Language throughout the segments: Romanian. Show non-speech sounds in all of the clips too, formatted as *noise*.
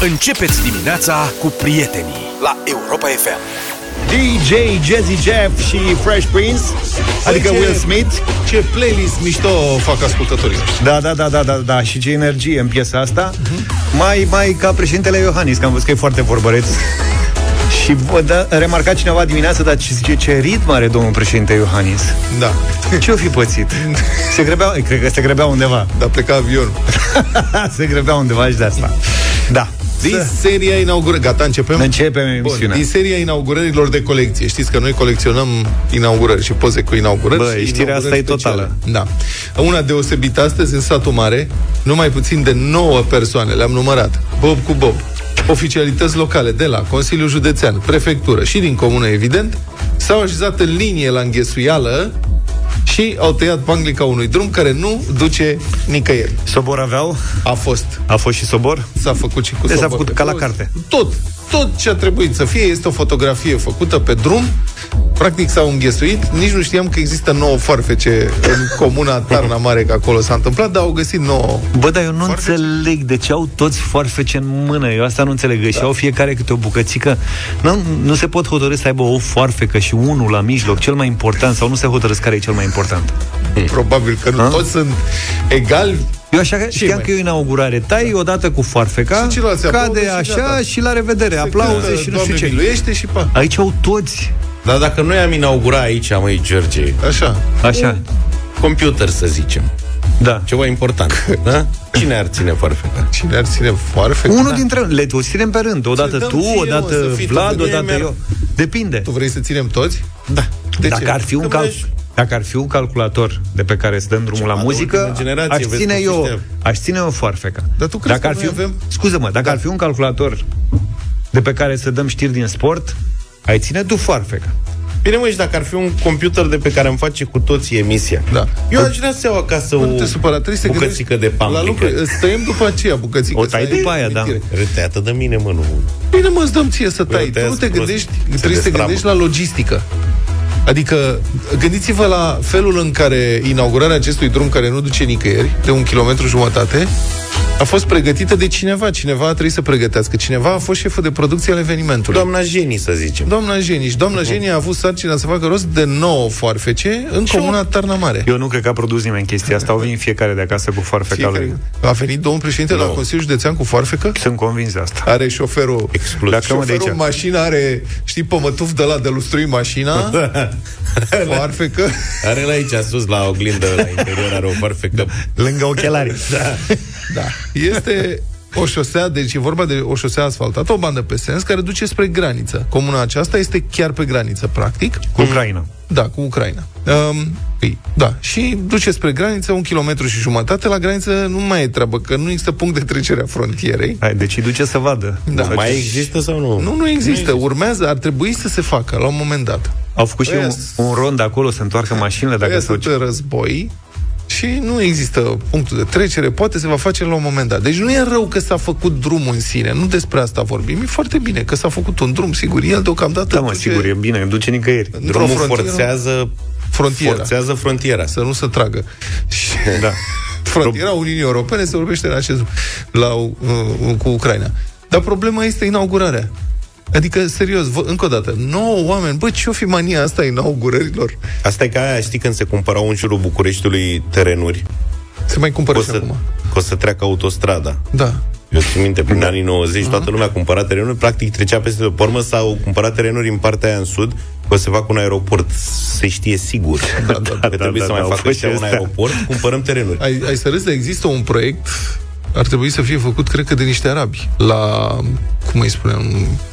Începeți dimineața cu prietenii la Europa FM. DJ Jazzy Jeff și Fresh Prince Adică ce- Will Smith Ce playlist mișto fac ascultătorii noștri. Da, da, da, da, da, da Și ce energie în piesa asta Mai, mai ca președintele Iohannis Că am văzut că e foarte vorbăreț *laughs* Și vă da, a remarcat cineva dimineața Dar ce, ce, ce ritm are domnul președinte Iohannis Da. Ce-o fi pățit? *laughs* Se grebea, cred că se grebea undeva Dar pleca avionul. *laughs* Se grebea undeva și de asta Da Din seria inaugurării. Gata, începem? Începem Bun, emisiunea din seria inaugurărilor de colecție. Știți că noi colecționăm inaugurări și poze cu inaugurări. Bă, și știrea asta inaugurări e totală. speciale. Da. Una deosebită astăzi în satul mare, numai puțin de 9 persoane, le-am numărat. Bob cu Bob. Oficialități locale de la Consiliul Județean, Prefectură și din comună, evident, s-au așezat în linie la înghesuială și au tăiat panglica unui drum care nu duce nicăieri. Sobor aveau? A fost. A fost și sobor? S-a făcut și cu Deci s-a sobor făcut pe ca la post. carte. Tot, tot ce a trebuit să fie este o fotografie făcută pe drum. Practic s-au înghesuit. Nici nu știam că există nouă foarfece în comuna Tarna Mare, că acolo s-a întâmplat, dar au găsit nouă. Bă, dar eu nu Foarfece? înțeleg de ce au toți foarfece în mână. Eu asta nu înțeleg. Da. Și au fiecare câte o bucățică. Nu, nu se pot hotărâ să aibă o foarfecă și unul la mijloc, cel mai important, sau nu se hotărâs care e cel mai important. Probabil că nu Ha? toți sunt egali. Eu așa că știam mai? că e o inaugurare. Tai odată cu foarfeca, Și ceilalți aplaudă cade și așa gata. și la revedere. Se Aplauze cântă, și nu Doamne știu ce. miluiește și pa. Aici au toți. Dar dacă noi am inaugurat aici, măi, George, Așa. Așa. computer, să zicem, Da. ceva important, da? Cine ar ține foarfeca? Cine ar ține foarfecă? Unul Da. dintre le o ținem pe rând. Odată dăm tu, ție, mă, odată să fii tu, Vlad, că mie odată mi-ar- eu. Depinde. Tu vrei să ținem toți? Da. De dacă ce? ar fi un Că cal... vrei- Dacă ar fi un calculator de pe care să dăm drumul Ceva la de muzică, ultimă generație, aș vezi ține cum eu, ăștia- aș ține eu foarfeca. Dar tu crezi dacă că ar fi noi un... avem- Scuză-mă, dacă Da. ar fi un calculator de pe care să dăm știri din sport, ai ține tu foarfeca. Bine, mă, și dacă ar fi un computer de pe care îmi face cu toții emisia. Da. Eu aș vrea să iau acasă o Nu te supăra, trebuie să bucățică de gândești la panglică. lucruri. Îți tăiem după aceea bucățică. O să tai ai după aia, da. amintire. Râteată de mine, mă, nu. Bine, mă, îți dăm ție să tai. Tu tăiați nu te prost. gândești, Se trebuie să te destramă. gândești la logistică. Adică, gândiți-vă la felul în care inaugurarea acestui drum, care nu duce nicăieri, de un kilometru jumătate, a fost pregătită de cineva. Cineva a trebuit să pregătească. Cineva a fost șeful de producție al evenimentului. Doamna Jenny, să zicem. Doamna Geni. Și doamna Geni a avut sarcina să facă rost de 9 foarfece în comuna Tarna Mare. Eu nu cred că a produs nimeni chestia asta. Au venit fiecare de acasă cu foarfeca lui. Fiecare- A venit domnul președinte la Nu. Consiliul Județean cu foarfecă? Sunt convins de asta. Are șoferul Exclus. Dacă mă de Șoferul aici. în mașină are, știi, pămătuf de la de lustrui mașina, *laughs* foarfecă. Are la aici, sus, la oglindă, la interior, are o farfecă. Lângă ochelari. Da. *laughs* Da. Este o șosea, deci e vorba de o șosea asfaltată, o bandă pe sens, care duce spre graniță. Comuna aceasta este chiar pe graniță, practic. Cu Ucraina. Da, cu Ucraina. Um, păi, da, și duce spre graniță un kilometru și jumătate. La graniță nu mai e treabă, că nu există punct de trecere a frontierei. Hai, deci îi duce să vadă. Da. Mai există sau nu? Nu, nu există. Urmează, ar trebui să se facă la un moment dat. Au făcut și Ăia un, s- un rond acolo să întoarcă mașinile dacă Aia sau sunt în război și nu există punctul de trecere, poate se va face la un moment dat. Deci nu e rău că s-a făcut drumul în sine, nu despre asta vorbim. E foarte bine că s-a făcut un drum, sigur. El deocamdată Da, mă, duce sigur, e bine, nu duce nicăieri. într-o Drumul frontieră- forțează, frontiera. forțează frontiera. Să nu se tragă. Și *laughs* Da. frontiera Uniunii Europene se vorbește în acest la, uh, cu Ucraina. Dar problema este inaugurarea. Adică, serios, vă, încă o dată, 9 oameni, bă, ce-o fi mania asta a inaugurărilor? Asta e ca aia, știi, când se cumpărau în jurul Bucureștiului terenuri, Se mai cumpără că o și să, acum. că o să treacă autostrada. Da. Eu țin minte, prin anii 90, toată lumea cumpăra terenuri, practic trecea peste tot. Pe urmă s-au cumpărat terenuri în partea aia în sud, că o să facă un aeroport, se știe sigur. *laughs* Da, da, da, că trebuie da, să da, mai au facă fost și un și astea. aeroport, cumpărăm terenuri. Ai, ai să râzi, dar există un proiect ar trebui să fie făcut, cred că, de niște arabi. La, cum îi spunem,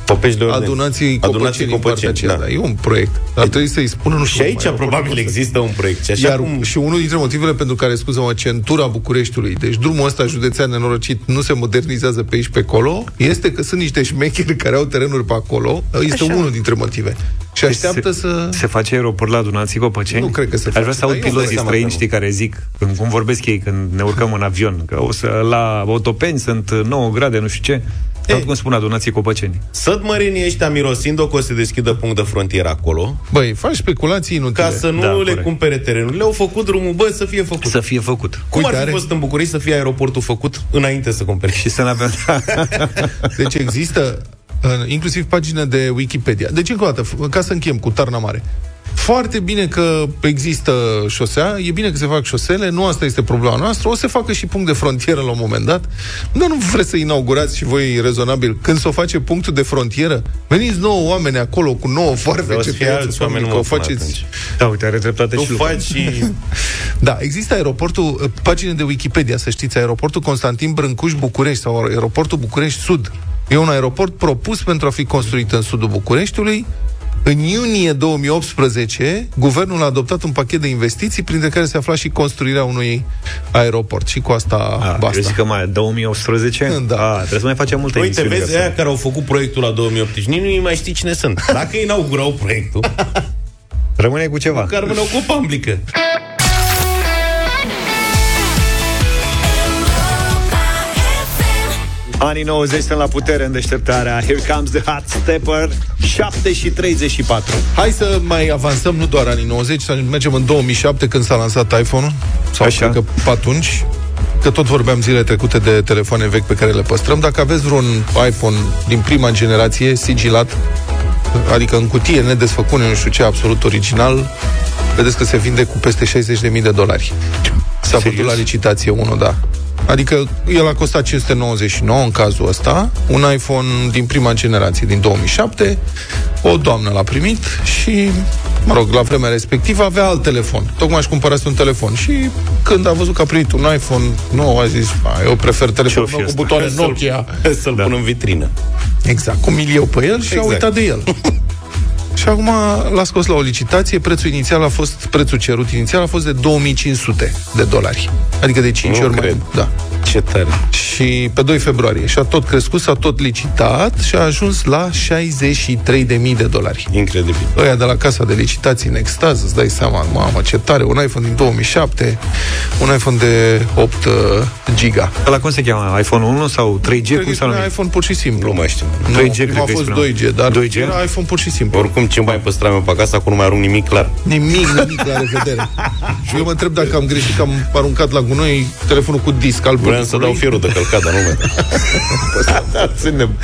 Popești de ordine. adunații Adunații copăceni în partea copăceni, aceea. Da. E un proiect. Ar trebui să-i spună, nu Și știu. aici mai probabil aeroport. există un proiect. Și așa Iar cum... și unul dintre motivele pentru care, scuză-mă, centura Bucureștiului, deci drumul ăsta județean nenorocit nu se modernizează pe aici pe acolo, este că sunt niște șmecheri care au terenuri pe acolo. Este Așa. unul dintre motive. Și așteaptă se, să... Se face aeroport la Dunații Copăceni? Nu cred că se Aș face, vrea să dar aud eu îmi piloții dau seama străini, că știi, care zic, când, cum vorbesc ei când ne urcăm în avion, că o să, la Otopeni sunt 9 grade, nu știu ce. Tot cum spun adunații copăceni. Sădmărenii ăștia mirosind-o că o să deschidă punct de frontieră acolo, Băi, faci speculații inutile. ca să nu Da, le corect. cumpere terenurile, au făcut drumul, bă, să fie făcut. Să fie făcut. Cum Uite, ar fi are- fost în București să fie aeroportul făcut înainte să cumpere? Și să ne avem... *laughs* Deci există uh, inclusiv pagină de Wikipedia. Deci, încă o dată, f- ca să încheiem cu Tarna Mare. Foarte bine că există șosea, e bine că se fac șosele, nu asta este problema noastră, o să se facă și punct de frontieră la un moment dat. Dar nu vreți să inaugurați și voi rezonabil când să o face punctul de frontieră? Veniți nouă oameni acolo cu nouă O foarfece să pe fie ea, alți să oameni, că mă, o până faceți. atunci. Da, uite, are dreptate Nu și Luca. faci și... *laughs* Da, există aeroportul, pagine de Wikipedia, să știți, aeroportul Constantin Brâncuș București sau aeroportul București Sud. E un aeroport propus pentru a fi construit în sudul Bucureștiului. În iunie 2018, guvernul a adoptat un pachet de investiții, printre care se afla și construirea unui aeroport. Și cu asta A, eu basta. zic că mai 2018? Da. A, trebuie să mai facem multe Uite, emisiuni vezi, ca să- aia care au făcut proiectul la 2018, nici nu mai știi cine sunt. *laughs* Dacă inaugurau proiectul, Rămâne cu ceva. care rămâneau cu o pamblică. Anii 90 sunt la putere în deșteptarea Here comes the hot stepper 7 și 34 Hai să mai avansăm, nu doar anii 90, să mergem în 2007 când s-a lansat iPhone-ul, sau Așa. cred că pe atunci, că tot vorbeam zile trecute de telefoane vechi pe care le păstrăm. Dacă aveți vreun iPhone din prima generație, sigilat, adică în cutie nedesfăcut, nu știu ce, absolut original, vedeți că se vinde cu peste 60.000 de dolari. S-a făcut la licitație unul, da. Adică el a costat 599 în cazul ăsta, un iPhone din prima generație, din 2007, o doamnă l-a primit și, mă rog, la vremea respectivă avea alt telefon. Tocmai își cumpărase un telefon și când a văzut că a primit un iPhone nou, a zis, "A, eu prefer telefonul Ce-o meu fi cu asta? butoane Nokia. Să-l pun în vitrină. Exact, cu milieu pe el și a Exact. uitat de el. *laughs* și acum l-a scos la o licitație, prețul inițial a fost, prețul cerut inițial a fost de 2500 de dolari. Adică de 5 Nu ori cred. mai Da. Ce tare. Și pe 2 februarie. Și a tot crescut, s-a tot licitat și a ajuns la 63.000 de dolari. Incredibil. Ăia de la casa de licitații în extaz, îți dai seama, mamă, ce tare, un iPhone din 2007, un iPhone de 8 uh, giga. La cum se cheamă? iPhone 1 sau 3G? Cred Cum că s-a e numit? iPhone pur și simplu. Nu mai știu. Nu, 2G cred prima a că îi fost spuneau. 2G, dar 2G? era iPhone pur și simplu. Oricum, ce mai păstram eu pe acasă, acum nu mai arunc nimic clar. Nimic, nimic la revedere. *laughs* și eu mă întreb dacă am greșit, că am aruncat la gunoi telefonul cu disc al Vreau să dau bunicului. fierul de călcat, dar nu mai dau. Suntem.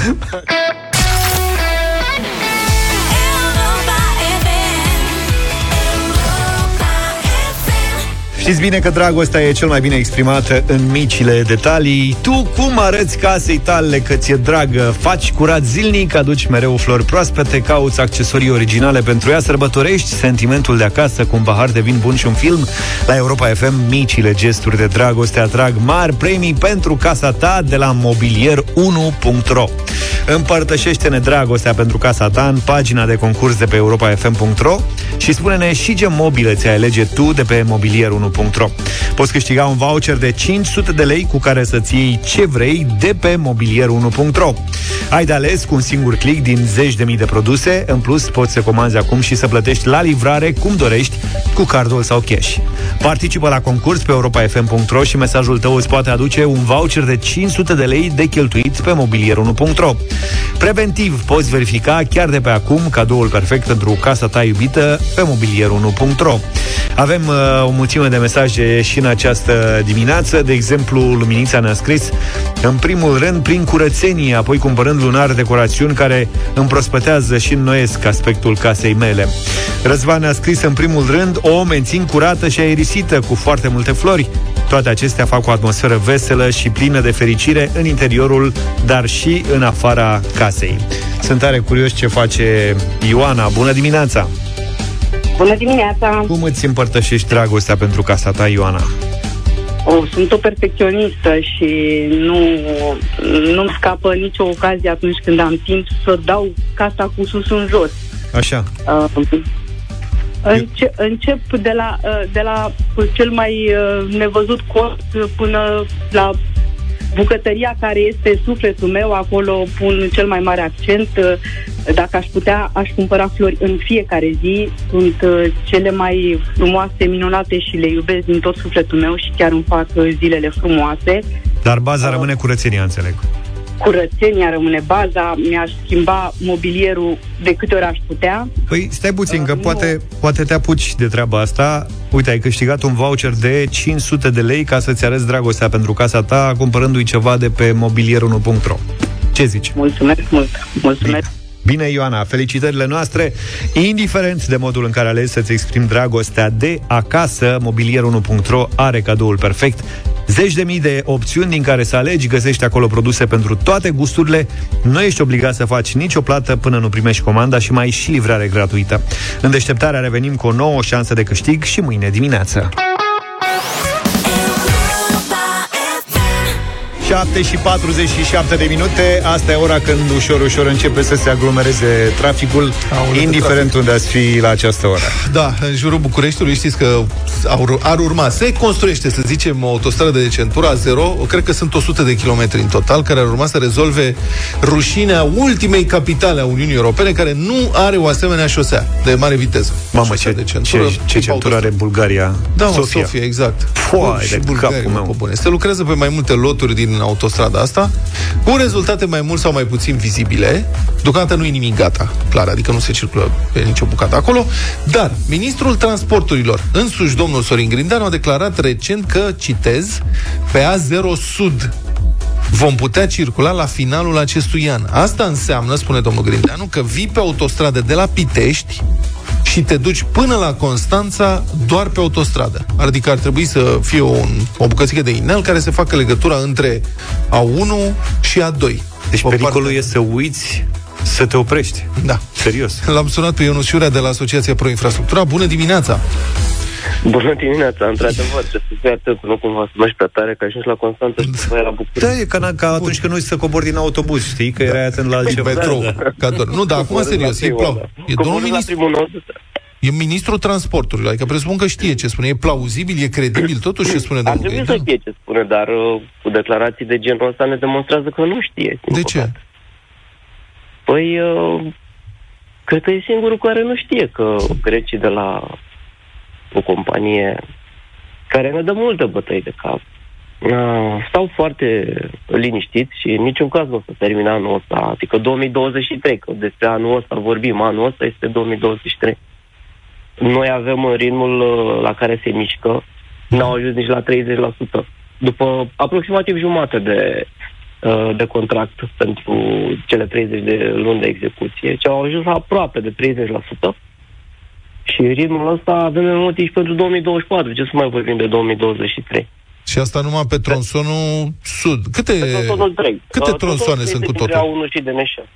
Știți bine că dragostea e cel mai bine exprimată în micile detalii. Tu cum arăți casei tale că ți-e dragă? Faci curat zilnic, aduci mereu flori proaspete, cauți accesorii originale pentru ea, sărbătorești sentimentul de acasă cu un pahar de vin bun și un film. La Europa FM, micile gesturi de dragoste atrag mari premii pentru casa ta de la mobilier1.ro. Împărtășește-ne dragostea pentru casa ta în pagina de concurs de pe europafm.ro și spune-ne și ce mobile ți-ai alege tu de pe mobilier1.ro. Poți câștiga un voucher de 500 de lei cu care să-ți iei ce vrei de pe mobilier1.ro. Ai de ales cu un singur click din zeci de mii de produse. În plus, poți să comanzi acum și să plătești la livrare cum dorești, cu cardul sau cash. Participă la concurs pe europafm.ro și mesajul tău îți poate aduce un voucher de 500 de lei de cheltuit pe mobilier1.ro. Preventiv, poți verifica chiar de pe acum cadoul perfect pentru casa ta iubită pe mobilier1.ro. Avem uh, o mulțime de mesaje și în această dimineață. De exemplu, Luminița ne-a scris în primul rând prin curățenie, apoi cumpărând lunar decorațiuni care împrospătează și înnoiesc aspectul casei mele. Răzvan ne-a scris în primul rând o mențin curată și aerisită cu foarte multe flori. Toate acestea fac o atmosferă veselă și plină de fericire în interiorul, dar și în afara casei. Sunt tare curios ce face Ioana. Bună dimineața! Bună dimineața! Cum îți împărtășești dragostea pentru casa ta, Ioana? O, sunt o perfecționistă și nu, nu-mi scapă nicio ocazie atunci când am timp să dau casa cu sus în jos. Așa. Uh, înce- încep de la, uh, de la cel mai uh, nevăzut cost până la bucătăria care este sufletul meu, acolo pun cel mai mare accent. Uh, Dacă aș putea, aș cumpăra flori în fiecare zi. Sunt uh, cele mai frumoase, minunate și le iubesc din tot sufletul meu și chiar îmi fac uh, zilele frumoase. Dar baza rămâne curățenia, înțeleg. Curățenia rămâne baza, mi-aș schimba mobilierul de câte ori aș putea. Păi stai puțin, că Uh, poate, poate te apuci de treaba asta. Uite, ai câștigat un voucher de 500 de lei ca să-ți arăți dragostea pentru casa ta, cumpărându-i ceva de pe mobilierul1.ro. Ce zici? Mulțumesc mult! Mulțumesc! Bine, Ioana, felicitările noastre. Indiferent de modul în care alegi să-ți exprimi dragostea de acasă, mobilierul1.ro are cadoul perfect. Zeci de mii de opțiuni din care să alegi, găsești acolo produse pentru toate gusturile. Nu ești obligat să faci nicio plată până nu primești comanda și mai ai și livrare gratuită. În deșteptarea revenim cu o nouă șansă de câștig și mâine dimineață. 7 și 47 de minute Asta e ora când ușor, ușor începe să se aglomereze traficul Aoleu, Indiferent unde ați fi la această oră Da, în jurul Bucureștiului știți că ar, ar urma, se construiește, să zicem, o autostradă de centura zero, cred că sunt 100 de kilometri în total, care ar urma să rezolve rușinea ultimei capitale a Uniunii Europene, care nu are o asemenea șosea de mare viteză. Mamă, Șosea ce, de ce, centură, ce tip centură are autostradă. Bulgaria Da, mă, Sofia. Sofia, exact. Foai și de Bulgaria, capul mă, meu. pe bune. Se lucrează pe mai multe loturi din autostrada asta, cu rezultate mai mult sau mai puțin vizibile. Deocamdată nu e nimic gata, clar, adică nu se circulă pe nicio bucată acolo, dar ministrul transporturilor, însuși domnul Sorin Grindeanu, a declarat recent că, citez, pe A0 Sud vom putea circula la finalul acestui an. Asta înseamnă, spune domnul Grindeanu, că vii pe autostradă de la Pitești și te duci până la Constanța doar pe autostradă. Adică ar trebui să fie o, o bucățică de inel care să facă legătura între A1 și A2. Deci O pericolul parte- e să uiți să te oprești Da. Serios L-am sunat pe Ionus Iurea de la Asociația Pro Infrastructura. Bună dimineața! Bună dimineața, într-adevăr, trebuie să fii atent, nu cumva să mergi pe tare, că ajungi la Constanța și după aia la București. Da, e ca, ca atunci când nu să cobori din autobuz, știi? Că erai atent la altceva. Metrou, ca doar. Nu, dar acum Coborând serios, la e, primul, plau. da. e domnul Coborând la ministru, primul nostru, e ministrul transporturilor, adică presupun că știe ce spune. E plauzibil, e credibil, totuși ce spune Ar domnul trebui să Grindeanu? știe ce spune, dar uh, cu declarații de genul ăsta ne demonstrează că nu știe. din De ce? păcate. Păi, uh, cred că e singurul care nu știe că grecii de la o companie care ne dă multe bătăi de cap, uh, stau foarte liniștiți și în niciun caz nu o să termine anul ăsta, adică 2023, că despre anul ăsta vorbim, anul ăsta este 2023. Noi avem în ritmul uh, la care se mișcă, n-au ajuns nici la 30%. După aproximativ jumate de, uh, de contract pentru cele 30 de luni de execuție, ce au ajuns la aproape de 30%. Și ritmul ăsta avem emoții și pentru 2024, ce să mai vorbim de 2023. Și asta numai pe tronsonul sud. Câte, Pe tronsonul 3. câte Uh, tronsoane sunt cu dintre totul? A1 și DN6.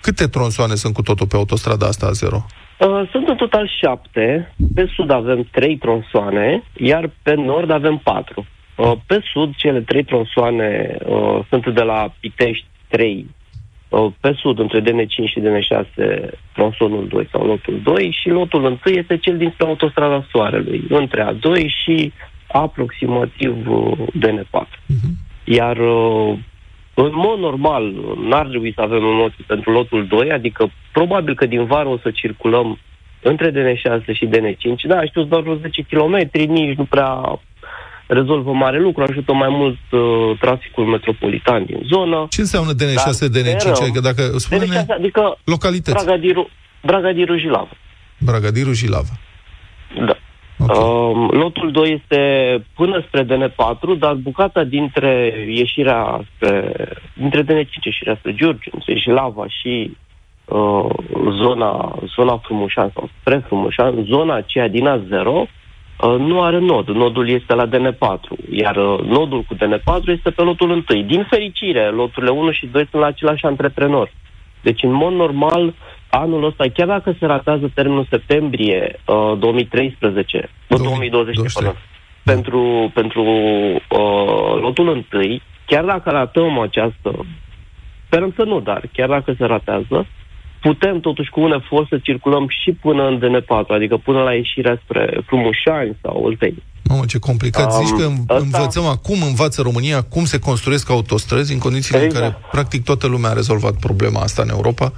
Câte tronsoane sunt cu totul pe autostrada asta a zero? Uh, sunt în total șapte. Pe sud avem trei tronsoane, iar pe nord avem patru. Uh, pe sud, cele trei tronsoane uh, sunt de la Pitești 3. Uh, pe sud, între DN5 și DN6, tronsonul 2 sau lotul 2 și lotul 1 este cel dinspre autostrada Soarelui, între A2 și aproximativ uh, DN4. Iar uh, în mod normal, n-ar trebui să avem emoții pentru lotul 2, adică probabil că din vară o să circulăm între DN6 și DN5. Da, știu, doar vreo 10 km, nici nu prea rezolvă mare lucru, ajută mai mult uh, traficul metropolitan din zonă. Ce înseamnă DN6, Dar DN5? sperăm- Adică dacă spune DN6, adică localități. Dragadiru, Dragadiru Jilav. Bragadiru și Lava. Da. Ok. Um, lotul 2 este până spre DN4, dar bucata dintre ieșirea spre, dintre DN5 ieșirea spre Giurgiu, între Jilava și uh, zona, zona Frumușan sau spre Frumușan, zona aceea din A0 uh, nu are nod. Nodul este la DN4, iar uh, nodul cu DN4 este pe lotul 1. Din fericire, loturile 1 și 2 sunt la același antreprenor. Deci, în mod normal, anul ăsta, chiar dacă se ratează termenul septembrie uh, 2013, nu, 2020, pardon, pentru, pentru uh, lotul întâi, chiar dacă ratăm această, sperăm să nu, dar chiar dacă se ratează, putem totuși cu un efort să circulăm și până în DN4, adică până la ieșirea spre Frumușani sau Olteni. Mamă, ce complicat. Um, Zici că în- asta- învățăm acum, învață România cum se construiesc autostrăzi în condițiile Exact. în care practic toată lumea a rezolvat problema asta în Europa.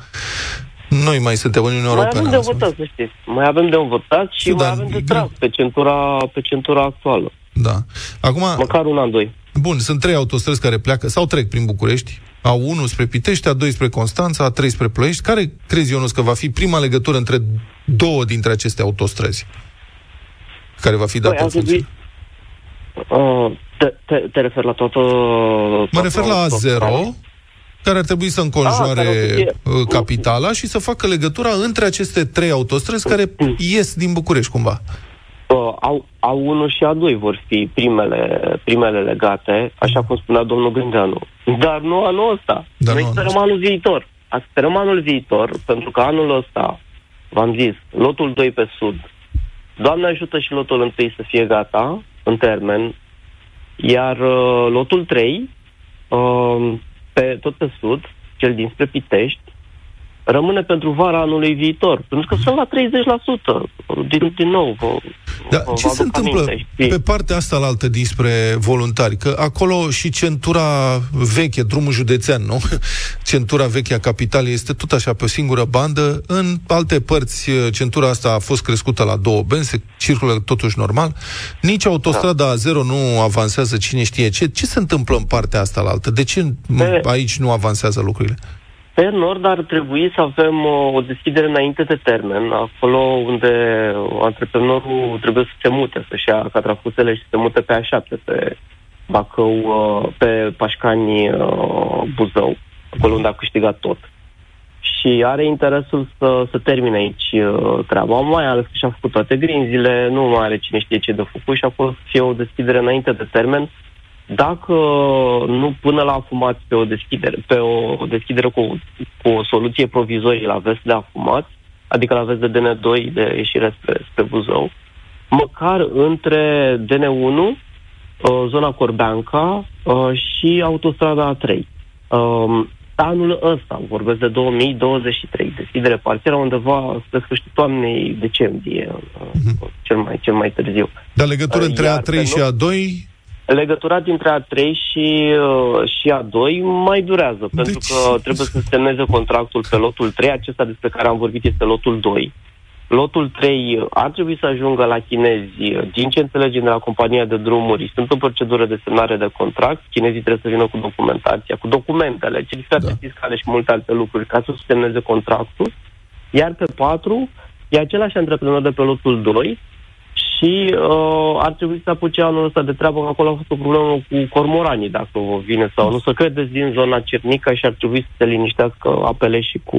Noi mai suntem în Uniunea Mai Europeană. avem de învățat, să știți. Mai avem de învățat și Știu, mai dar avem e de greu. tras pe centura, pe centura actuală. Da. Acum, Măcar un an, doi. bun, sunt trei autostrăzi care pleacă sau trec prin București. A1 spre Pitești, A2 spre Constanța, A3 spre Ploiești. Care crezi, Ionuț, că va fi prima legătură între două dintre aceste autostrăzi? Care va fi dată Păi, în ar trebui- funcție? Uh, te, te, te referi la toată... Mă toată refer la autostrada? A0, care ar trebui să înconjoare Ah, care o să fie- uh, capitala și să facă legătura între aceste trei autostrăzi care ies din București, cumva. Uh, A, A1 și A2 vor fi primele, primele legate, așa cum spunea domnul Gândeanu. Dar nu anul ăsta. Dar Noi nu sperăm anul anul viitor. A- Sperăm anul viitor, pentru că anul ăsta, v-am zis, lotul 2 pe sud. Doamne ajută și lotul 1 să fie gata, în termen, iar uh, lotul 3, uh, pe, tot pe sud, cel dinspre Pitești, rămâne pentru vara anului viitor. Pentru că sunt la 30%. Din, din nou, vă, Dar vă ce se aduc întâmplă aminte, știi? pe partea asta la altă dinspre voluntari? Că acolo și centura veche, drumul județean, nu? *laughs* Centura veche a capitalei este tot așa pe o singură bandă. În alte părți, centura asta a fost crescută la două benzi, se circulă totuși normal. Nici autostrada A0 nu avansează cine știe ce. Ce se întâmplă în partea asta la altă? De ce Pe- aici nu avansează lucrurile? Pe nord ar trebui să avem uh, o deschidere înainte de termen, acolo unde antreprenorul trebuie să se mute, să-și ia catrafusele și să se mute pe A7, pe Bacău, uh, pe Pașcani, uh, Buzău, acolo unde a câștigat tot. Și are interesul să, să termine aici uh, treaba, mai ales că și-a făcut toate grinzile, nu mai are cine știe ce de făcut și acolo să fie o deschidere înainte de termen, dacă nu până la afumați pe o deschidere, pe o deschidere cu, cu o soluție provizorie la vest de afumați, adică la vest de DN2 de ieșire spre, spre Buzău, măcar între DN1, uh, zona Corbeanca uh, și autostrada A3. Um, anul ăsta, vorbesc de 2023, deschidere parțială undeva spre sfârșitul toamnei decembrie, uh, cel, mai, cel mai târziu. Dar legătură Uh, între iar A3 pe și nord- A2 Legătura dintre A3 și, uh, și A2 mai durează, pentru Deci- că trebuie să semneze contractul pe lotul 3, acesta despre care am vorbit este lotul 2. Lotul 3 ar trebui să ajungă la chinezi, din ce înțelegem de la compania de drumuri, sunt în procedură de semnare de contract, chinezii trebuie să vină cu documentația, cu documentele, certificate Da. da. fiscale și multe alte lucruri ca să semneze contractul, iar pe 4 e același antreprenor de pe lotul 2, și uh, ar trebui să apuce anul ăsta de treabă, că acolo a fost o problemă cu cormoranii, dacă vă vine sau nu. Să credeți din zona Cernica și ar trebui să se liniștească apele și cu...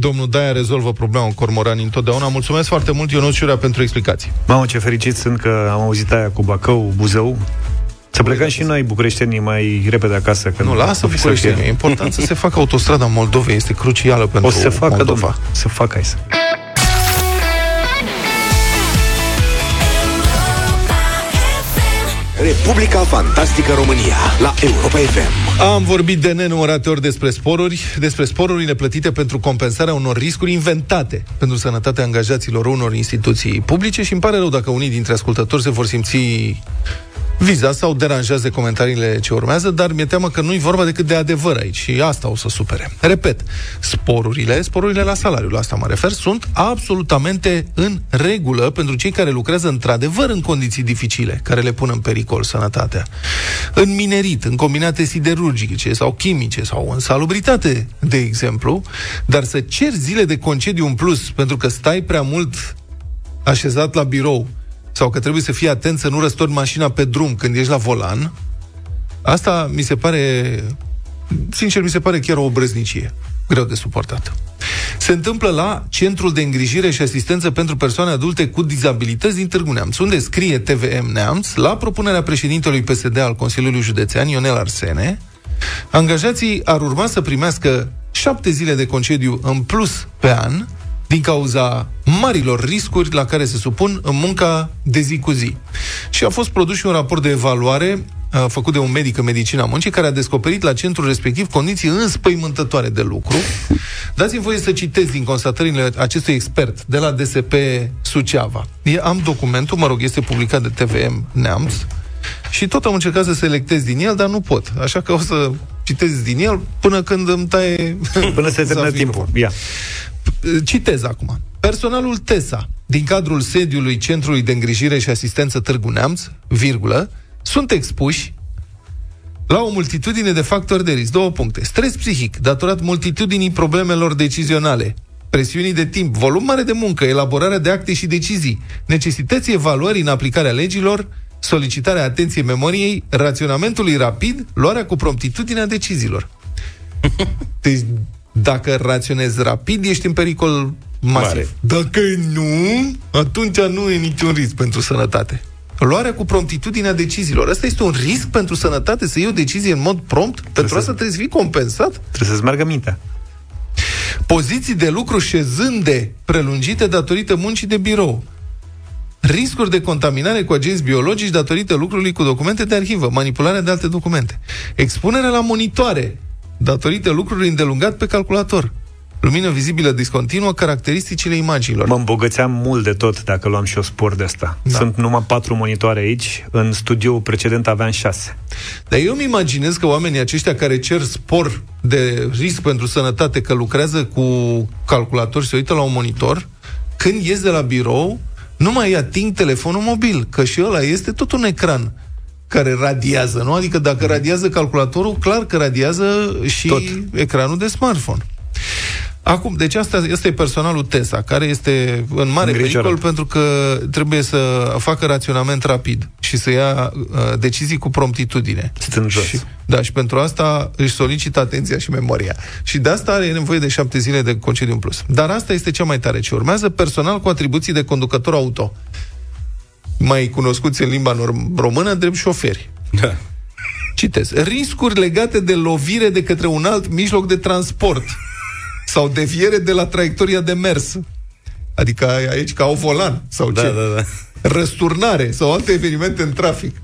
Domnul Daia rezolvă problema cu cormoranii întotdeauna. Mulțumesc foarte mult, Ionuț Ciurea, pentru explicații. Mamă, ce fericit sunt că am auzit aia cu Bacău, Buzău. Să plecăm și noi, bucureștenii, mai repede acasă. Că Nu, lasă o fi să București. fie. E important să se facă autostrada Moldovei. Este crucială pentru O să se facă, Moldova. domnule. Să facă, hai să. Republica Fantastică România la Europa FM. Am vorbit de nenumărate ori despre sporuri, despre sporurile plătite pentru compensarea unor riscuri inventate pentru sănătatea angajaților unor instituții publice și îmi pare rău dacă unii dintre ascultători se vor simți vizați sau deranjați de comentariile ce urmează, dar mi-e teamă că nu-i vorba decât de adevăr aici și asta o să supere. Repet, sporurile, sporurile la salariu, la asta mă refer, sunt absolutamente în regulă pentru cei care lucrează într-adevăr în condiții dificile, care le pun în pericol sănătatea. În minerit, în combinate siderurgice sau chimice sau în salubritate, de exemplu, dar să ceri zile de concediu în plus pentru că stai prea mult așezat la birou sau că trebuie să fii atent să nu răstorni mașina pe drum când ești la volan, asta mi se pare, sincer, mi se pare chiar o obrăznicie. Greu de suportat. Se întâmplă la Centrul de Îngrijire și Asistență pentru Persoane Adulte cu Dizabilități din Târgu Neamț, unde scrie TVM Neamț, la propunerea președintelui PSD al Consiliului Județean, Ionel Arsene, angajații ar urma să primească șapte zile de concediu în plus pe an, din cauza marilor riscuri la care se supun în munca de zi cu zi. Și a fost produs și un raport de evaluare uh, făcut de un medic în medicina muncii care a descoperit la centrul respectiv condiții înspăimântătoare de lucru. Dați-mi voie să citesc din constatările acestui expert de la DSP Suceava. E, am documentul, mă rog, este publicat de TVM Neamț și tot am încercat să selectez din el, dar nu pot. Așa că o să citesc din el până când îmi taie... Până se *laughs* termină Să fiu timpul. Ia. Citez acum. Personalul TESA, din cadrul sediului Centrului de Îngrijire și Asistență Târgu Neamț, virgulă, sunt expuși la o multitudine de factori de risc. Două puncte. Stres psihic, datorat multitudinii problemelor decizionale, presiunii de timp, volum mare de muncă, elaborarea de acte și decizii, necesității evaluării în aplicarea legilor, solicitarea atenției memoriei, raționamentului rapid, luarea cu promptitudinea deciziilor. *laughs* Deci, dacă raționezi rapid, ești în pericol masiv. Mare. Dacă nu, atunci nu e niciun risc pentru sănătate. Luarea cu promptitudinea deciziilor. Asta este un risc pentru sănătate, să iei o decizie în mod prompt? Pentru să- asta trebuie să fii compensat? Trebuie să-ți meargă mintea. Poziții de lucru șezânde prelungite datorită muncii de birou. Riscuri de contaminare cu agenți biologici datorită lucrului cu documente de arhivă, manipularea de alte documente. Expunerea la monitoare datorită lucrului îndelungat pe calculator. Lumină vizibilă discontinuă, caracteristicile imaginilor. Mă îmbogățeam mult de tot dacă luam și o spor de asta. Da. Da. Sunt numai patru monitoare aici, în studioul precedent aveam șase. Dar eu îmi imaginez că oamenii aceștia care cer spor de risc pentru sănătate, că lucrează cu calculator și se uită la un monitor, când ies de la birou, nu mai ating telefonul mobil, că și ăla este tot un ecran care radiază, nu? Adică dacă radiază calculatorul, clar că radiază și Tot. ecranul de smartphone. Acum, deci asta, asta e personalul TESA, care este în mare Îngrijorat. pericol pentru că trebuie să facă raționament rapid și să ia uh, decizii cu promptitudine. Stând jos. Și, da, și pentru asta își solicită atenția și memoria. Și de asta are nevoie de șapte zile de concediu în plus. Dar asta este cea mai tare ce urmează, personal cu atribuții de conducător auto. Mai cunoscuți în limba norm- română, drept șoferi. Da. Citez. Riscuri legate de lovire de către un alt mijloc de transport sau deviere de la traiectoria de mers. Adică ai aici ca o volan sau Da, ce? da, da. Răsturnare sau alte evenimente în trafic.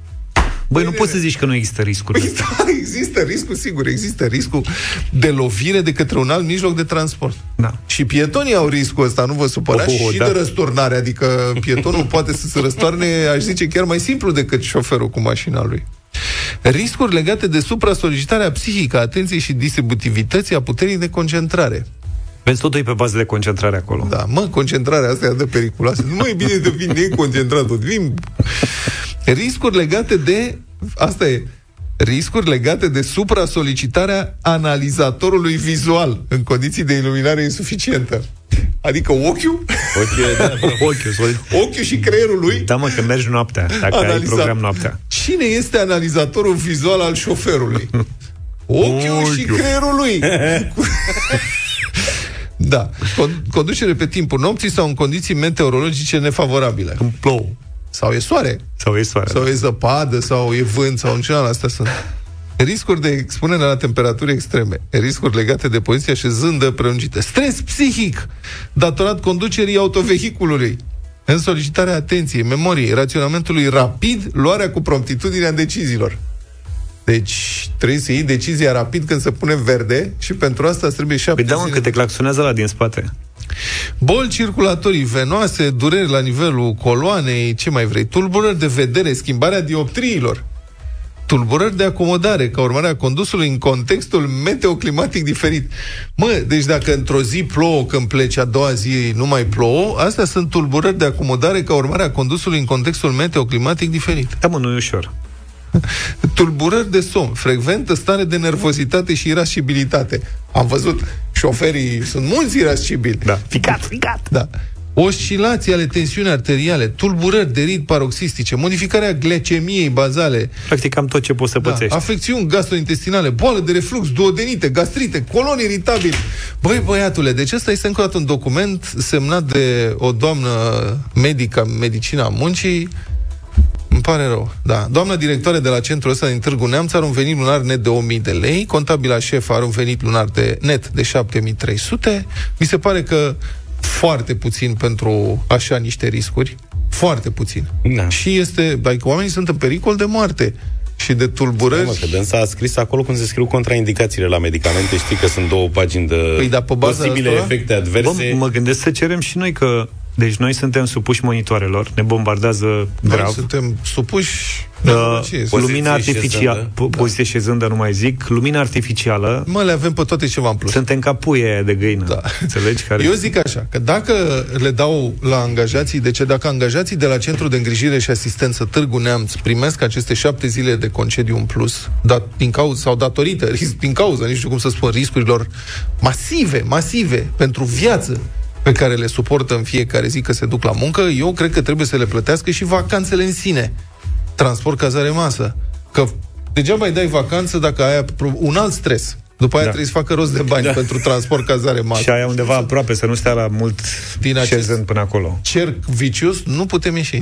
Băi, nu poți să zici că nu există riscuri. Păi da, există riscul, sigur, există riscul de lovire de către un alt mijloc de transport. Da. Și pietonii au riscul ăsta, nu vă supărați, Oh, și da. de răsturnare, adică pietonul *laughs* poate să se răstoarne, aș zice, chiar mai simplu decât șoferul cu mașina lui. Riscuri legate de supra-solicitarea psihică a atenției și distributivității a puterii de concentrare. Vezi, totul e pe bază de concentrare acolo. Da, mă, concentrarea asta e atât de periculoasă. Nu mai e bine de vin neconcentrat, tot vin... Riscuri legate de... Asta e riscuri legate de supra-solicitarea analizatorului vizual în condiții de iluminare insuficientă. Adică ochiul, Ochiul, da. *laughs* Ochiul, solid. ochiul și creierul lui Da, mă, că mergi noaptea, dacă ai analiza- program noaptea. Cine este analizatorul vizual al șoferului? *laughs* Ochiul și Ochiul. creierul lui. *laughs* da. Con- conducere pe timpul nopții sau în condiții meteorologice nefavorabile. Când plouă. Sau e soare. Sau e soare. Sau e zăpadă, sau e vânt, sau în general astea sunt. Riscuri de expunere la temperaturi extreme, riscuri legate de poziția și zândă prelungită, stres psihic datorat conducerii autovehiculului, în solicitarea atenției, memoriei, raționamentului rapid, luarea cu promptitudinea deciziilor. Deci trebuie să iei decizia rapid când se pune verde și pentru asta îți trebuie șapte Păi da, mă, zile. că te claxonează la din spate. Boli circulatorii venoase, dureri la nivelul coloanei, ce mai vrei, tulburări de vedere, schimbarea dioptriilor, tulburări de acomodare ca urmare a condusului în contextul meteoclimatic diferit. Mă, deci dacă într-o zi plouă când pleci, a doua zi nu mai plouă, astea sunt tulburări de acomodare ca urmare a condusului în contextul meteoclimatic diferit. Da, mă, nu e ușor. *laughs* Tulburări de somn, frecventă stare de nervozitate și irascibilitate. Am văzut, șoferii sunt mulți irascibili. Da. Ficat, ficat. Da. Oscilații ale tensiunii arteriale, tulburări de rit paroxistice, modificarea glicemiei bazale, Practic am tot ce poți să da, pățești. afecțiuni gastrointestinale, boală de reflux, duodenite, gastrite, colon iritabil. Băi, băiatule, deci ăsta este încă o dată un document semnat de o doamnă medică, medicina muncii, îmi pare rău. Da. Doamna directoare de la centrul ăsta din Târgu Neamț are un venit lunar net de 1000 de lei, contabila șef are un venit lunar de net de 7300. Mi se pare că foarte puțin pentru așa niște riscuri. Foarte puțin. Da. Și este, adică oamenii sunt în pericol de moarte și de Da, tulburări. mă, că dânsa a scris acolo cum se scriu contraindicațiile la medicamente. Știi că sunt două pagini de Păi, dar pe baza posibile asta- efecte Bă, adverse. mă gândesc să cerem și noi că Deci noi suntem supuși monitoarelor, ne bombardează grav. Noi suntem supuși Uh, Ce este? lumina Poziție artificială, șezândă. po- poziție șezândă, nu mai zic, lumina artificială, Mă, le avem pe toate ceva în plus. suntem ca puie de găină, Da. înțelegi? Care... Eu zic așa, că dacă le dau la angajații, de ce dacă angajații de la Centrul de Îngrijire și Asistență Târgu Neamț primesc aceste șapte zile de concediu în plus, dat, din cauza, sau datorită, ris- *laughs* din cauza, nu știu cum să spun, riscurilor masive, masive pentru viață pe care le suportă în fiecare zi că se duc la muncă, eu cred că trebuie să le plătească și vacanțele în sine. Transport, cazare, masă. Că degeaba îi dai vacanță dacă ai un alt stres. După aia Da. trebuie să facă rost de bani da. pentru transport, cazare, masă. Și aia undeva aproape, să nu stea la mult Din Din acest- șezând până acolo. cerc vicios, nu putem ieși.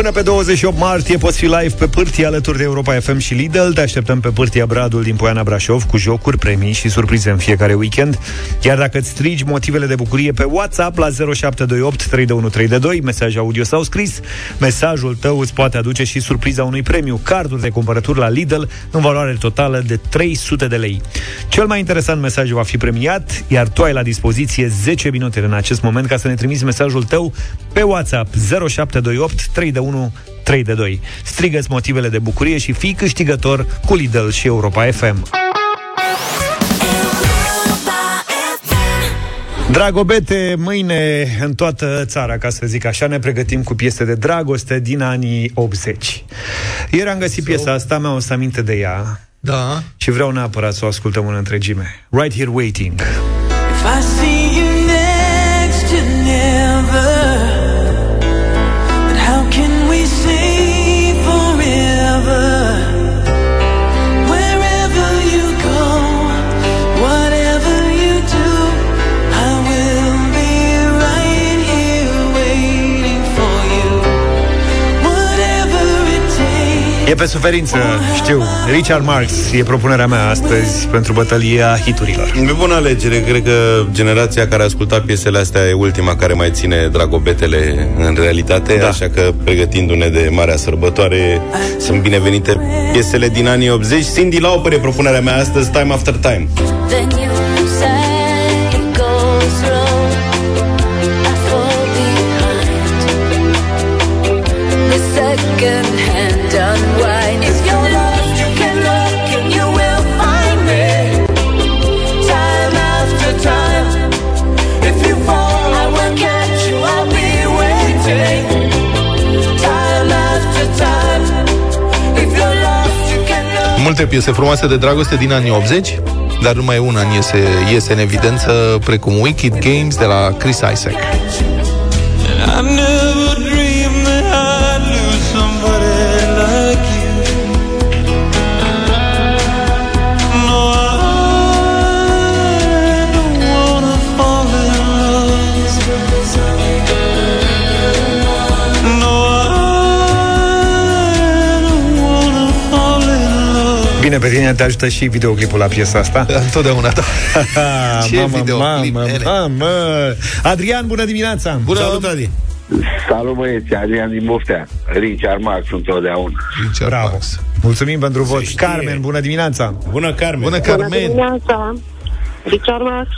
Până pe 28 martie poți fi live pe pârtie alături de Europa FM și Lidl. Te așteptăm pe pârtia Bradul din Poiana Brașov cu jocuri, premii și surprize în fiecare weekend. Iar dacă îți strigi motivele de bucurie pe WhatsApp la 0728 3132, mesaj audio sau scris, mesajul tău îți poate aduce și surpriza unui premiu, carduri de cumpărături la Lidl în valoare totală de 300 de lei. Cel mai interesant mesaj va fi premiat, iar tu ai la dispoziție 10 minute în acest moment ca să ne trimiți mesajul tău pe WhatsApp 0728 3 de 1 3 de 2. Strigă-ți motivele de bucurie și fii câștigător cu Lidl și Europa FM. Dragobete, mâine în toată țara, ca să zic așa, ne pregătim cu piese de dragoste din anii 80. Ieri am găsit piesa asta, mi-am adus aminte de ea Da. și vreau neapărat să o ascultăm în întregime. Right Here Waiting. If I see pe suferință, știu. Richard Marx e propunerea mea astăzi pentru bătălia hiturilor. E bună alegere, cred că generația care a ascultat piesele astea e ultima care mai ține dragobetele în realitate, Da. da. așa că pregătindu-ne de marea sărbătoare, sunt binevenite piesele din anii 80. Cindy Lauper e propunerea mea astăzi, Time After Time. Then you Multe piese frumoase de dragoste din anii 80, dar numai una în iese, iese în evidență, precum Wicked Games de la Chris Isaac. Bine, pe tine te ajută și videoclipul la piesa asta. Întotdeauna, da. *laughs* Ce mamă, videoclip, mamă, nene. mamă. Adrian, bună dimineața! Bună, Salut, Adi! Salut băieți, Adrian din Buftea Richard Marx întotdeauna Richard Bravo! Marx. Mulțumim pentru vot. știe. Carmen, bună dimineața! Bună, Carmen! Bună, Carmen! dimineața, Richard Marx.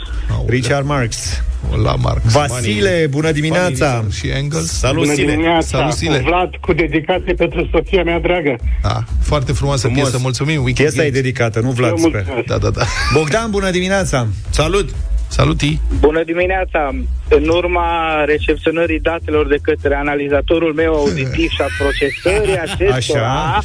Richard Marx. La Marx. Vasile, bună dimineața! Și Engels. Salut, Sile! Salut, Sile. Vlad, cu dedicație pentru soția mea dragă. Da, foarte frumoasă Frumos. piesă, mulțumim. Wicked Piesa e Games. dedicată, nu Vlad, Eu sper. mulțumesc. Da, da, da. Bogdan, bună dimineața! Salut! Salut, I. Bună dimineața! În urma recepționării datelor de către analizatorul meu auditiv și a procesării acestora,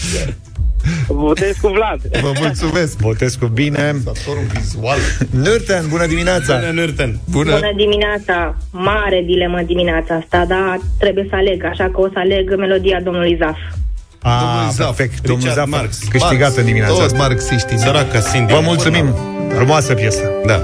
votez cu Vlad. Vă mulțumesc. Votez cu bine. Datorul vizual. Nürten, bună dimineața! Bună, Nürten! Bună. Bună dimineața! Mare dilemă dimineața asta, dar trebuie să aleg, așa că o să aleg melodia domnului Zaf. Domnul Ah, Zaf. perfect. Domnul Richard Zaf, Marx. câștigat Marx. în dimineața Toți asta. marxiștii. Săraca Cindy. Vă mulțumim! Frumoasă piesă. Da.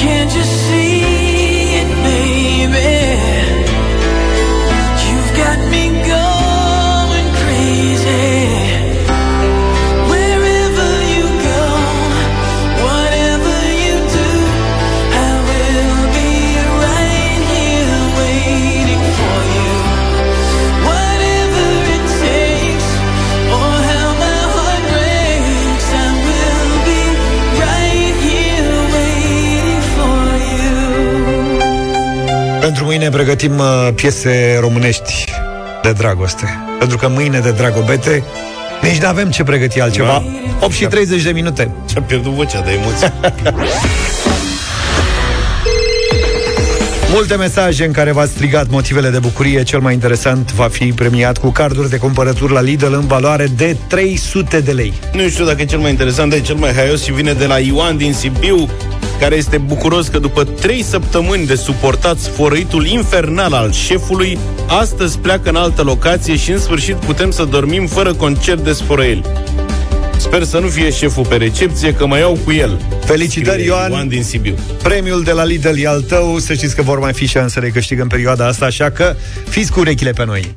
Can't you see Pentru mâine pregătim uh, piese românești de dragoste. Pentru că mâine de dragobete nici nu avem ce pregăti altceva. 8 și 30 de minute. Și-a pierdut vocea de emoție. *laughs* Multe mesaje în care v-ați strigat motivele de bucurie. Cel mai interesant va fi premiat cu carduri de cumpărături la Lidl în valoare de 300 de lei. Nu știu dacă e cel mai interesant, dar e cel mai haios și vine de la Ioan din Sibiu, care este bucuros că după trei săptămâni de suportat sfărăitul infernal al șefului, astăzi pleacă în altă locație și în sfârșit putem să dormim fără concert de sfărăieli. Sper să nu fie șeful pe recepție, că mai iau cu el. Felicitări, Scrie Ioan. Ioan din Sibiu. Premiul de la Lidl e al tău. Să știți că vor mai fi șanse de câștig în perioada asta, așa că fiți cu urechile pe noi.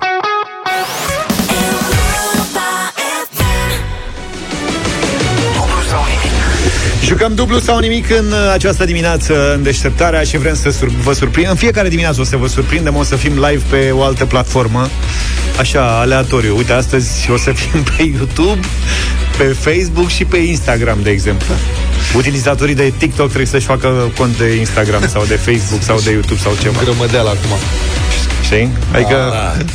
Jucăm dublu sau nimic în uh, această dimineață în deșteptarea și vrem să sur- vă surprindem. În fiecare dimineață o să vă surprindem, o să fim live pe o altă platformă, așa, aleatoriu. Uite, astăzi o să fim *laughs* pe YouTube, pe Facebook și pe Instagram, de exemplu. Utilizatorii de TikTok trebuie să-și facă cont de Instagram sau de Facebook sau de YouTube sau ceva. Grămădeală acum. Știi? Adică... Da.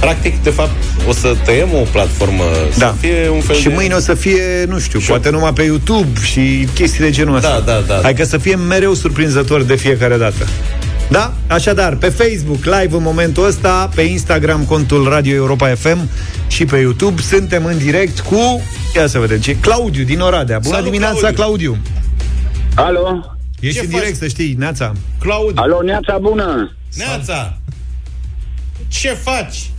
Practic, de fapt, o să tăiem o platformă Da. să fie un fel și de... mâine o să fie, nu știu, poate numai pe YouTube și chestii de genul ăsta. Da, da, da. Adică să fie mereu surprinzător de fiecare dată. Da? Așadar, pe Facebook, live în momentul ăsta, pe Instagram, contul Radio Europa FM și pe YouTube, suntem în direct cu, ia să vedem ce, Claudiu din Oradea. Bună Salut, dimineața, Claudiu. Claudiu! Alo? Ești Ce în faci? direct, să știi, Neața. Claudiu, Alo, neața bună! Neața, ce faci?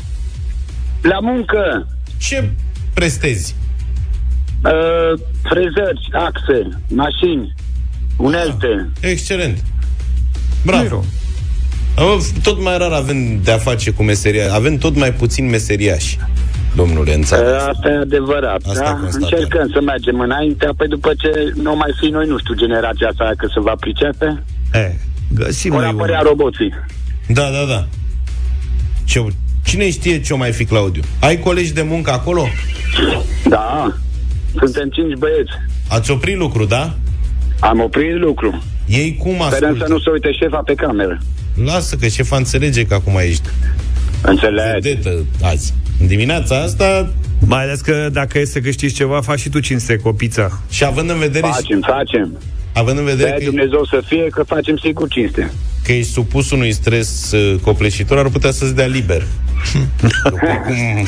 La muncă! Ce prestezi? Uh, frezări, axe, mașini, unelte. Excelent. Nu-i Bravo. rău. Am- Tot mai rar avem de-a face cu meseria. Avem tot mai puțin meseriași, domnule, în țara Uh, asta. asta e adevărat, Asta da? constatăm. Încercăm să mergem înainte, apoi după ce nu mai fi noi, nu știu, generația asta că se va pricepe, E, găsim vor noi apărea un... roboții. Da, da, da. Ce, cine știe ce o mai fi, Claudiu? Ai colegi de muncă acolo? Da, suntem cinci băieți. Ați oprit lucru, da? Am oprit lucru. Ei cum Sperăm să ascultă? nu se uite șefa pe cameră. Lasă că șefa înțelege că acum ești Înțelegi? vedetă azi. În dimineața asta Mai ales că dacă e să câștigi ceva, faci și tu cinste cu o pizza. și având în vedere, Facem, facem. Având în vedere De că, Dumnezeu să fie că facem sigur cinste. că ești supus unui stres uh, copleșitor, ar putea să-ți dea liber. *laughs* După cum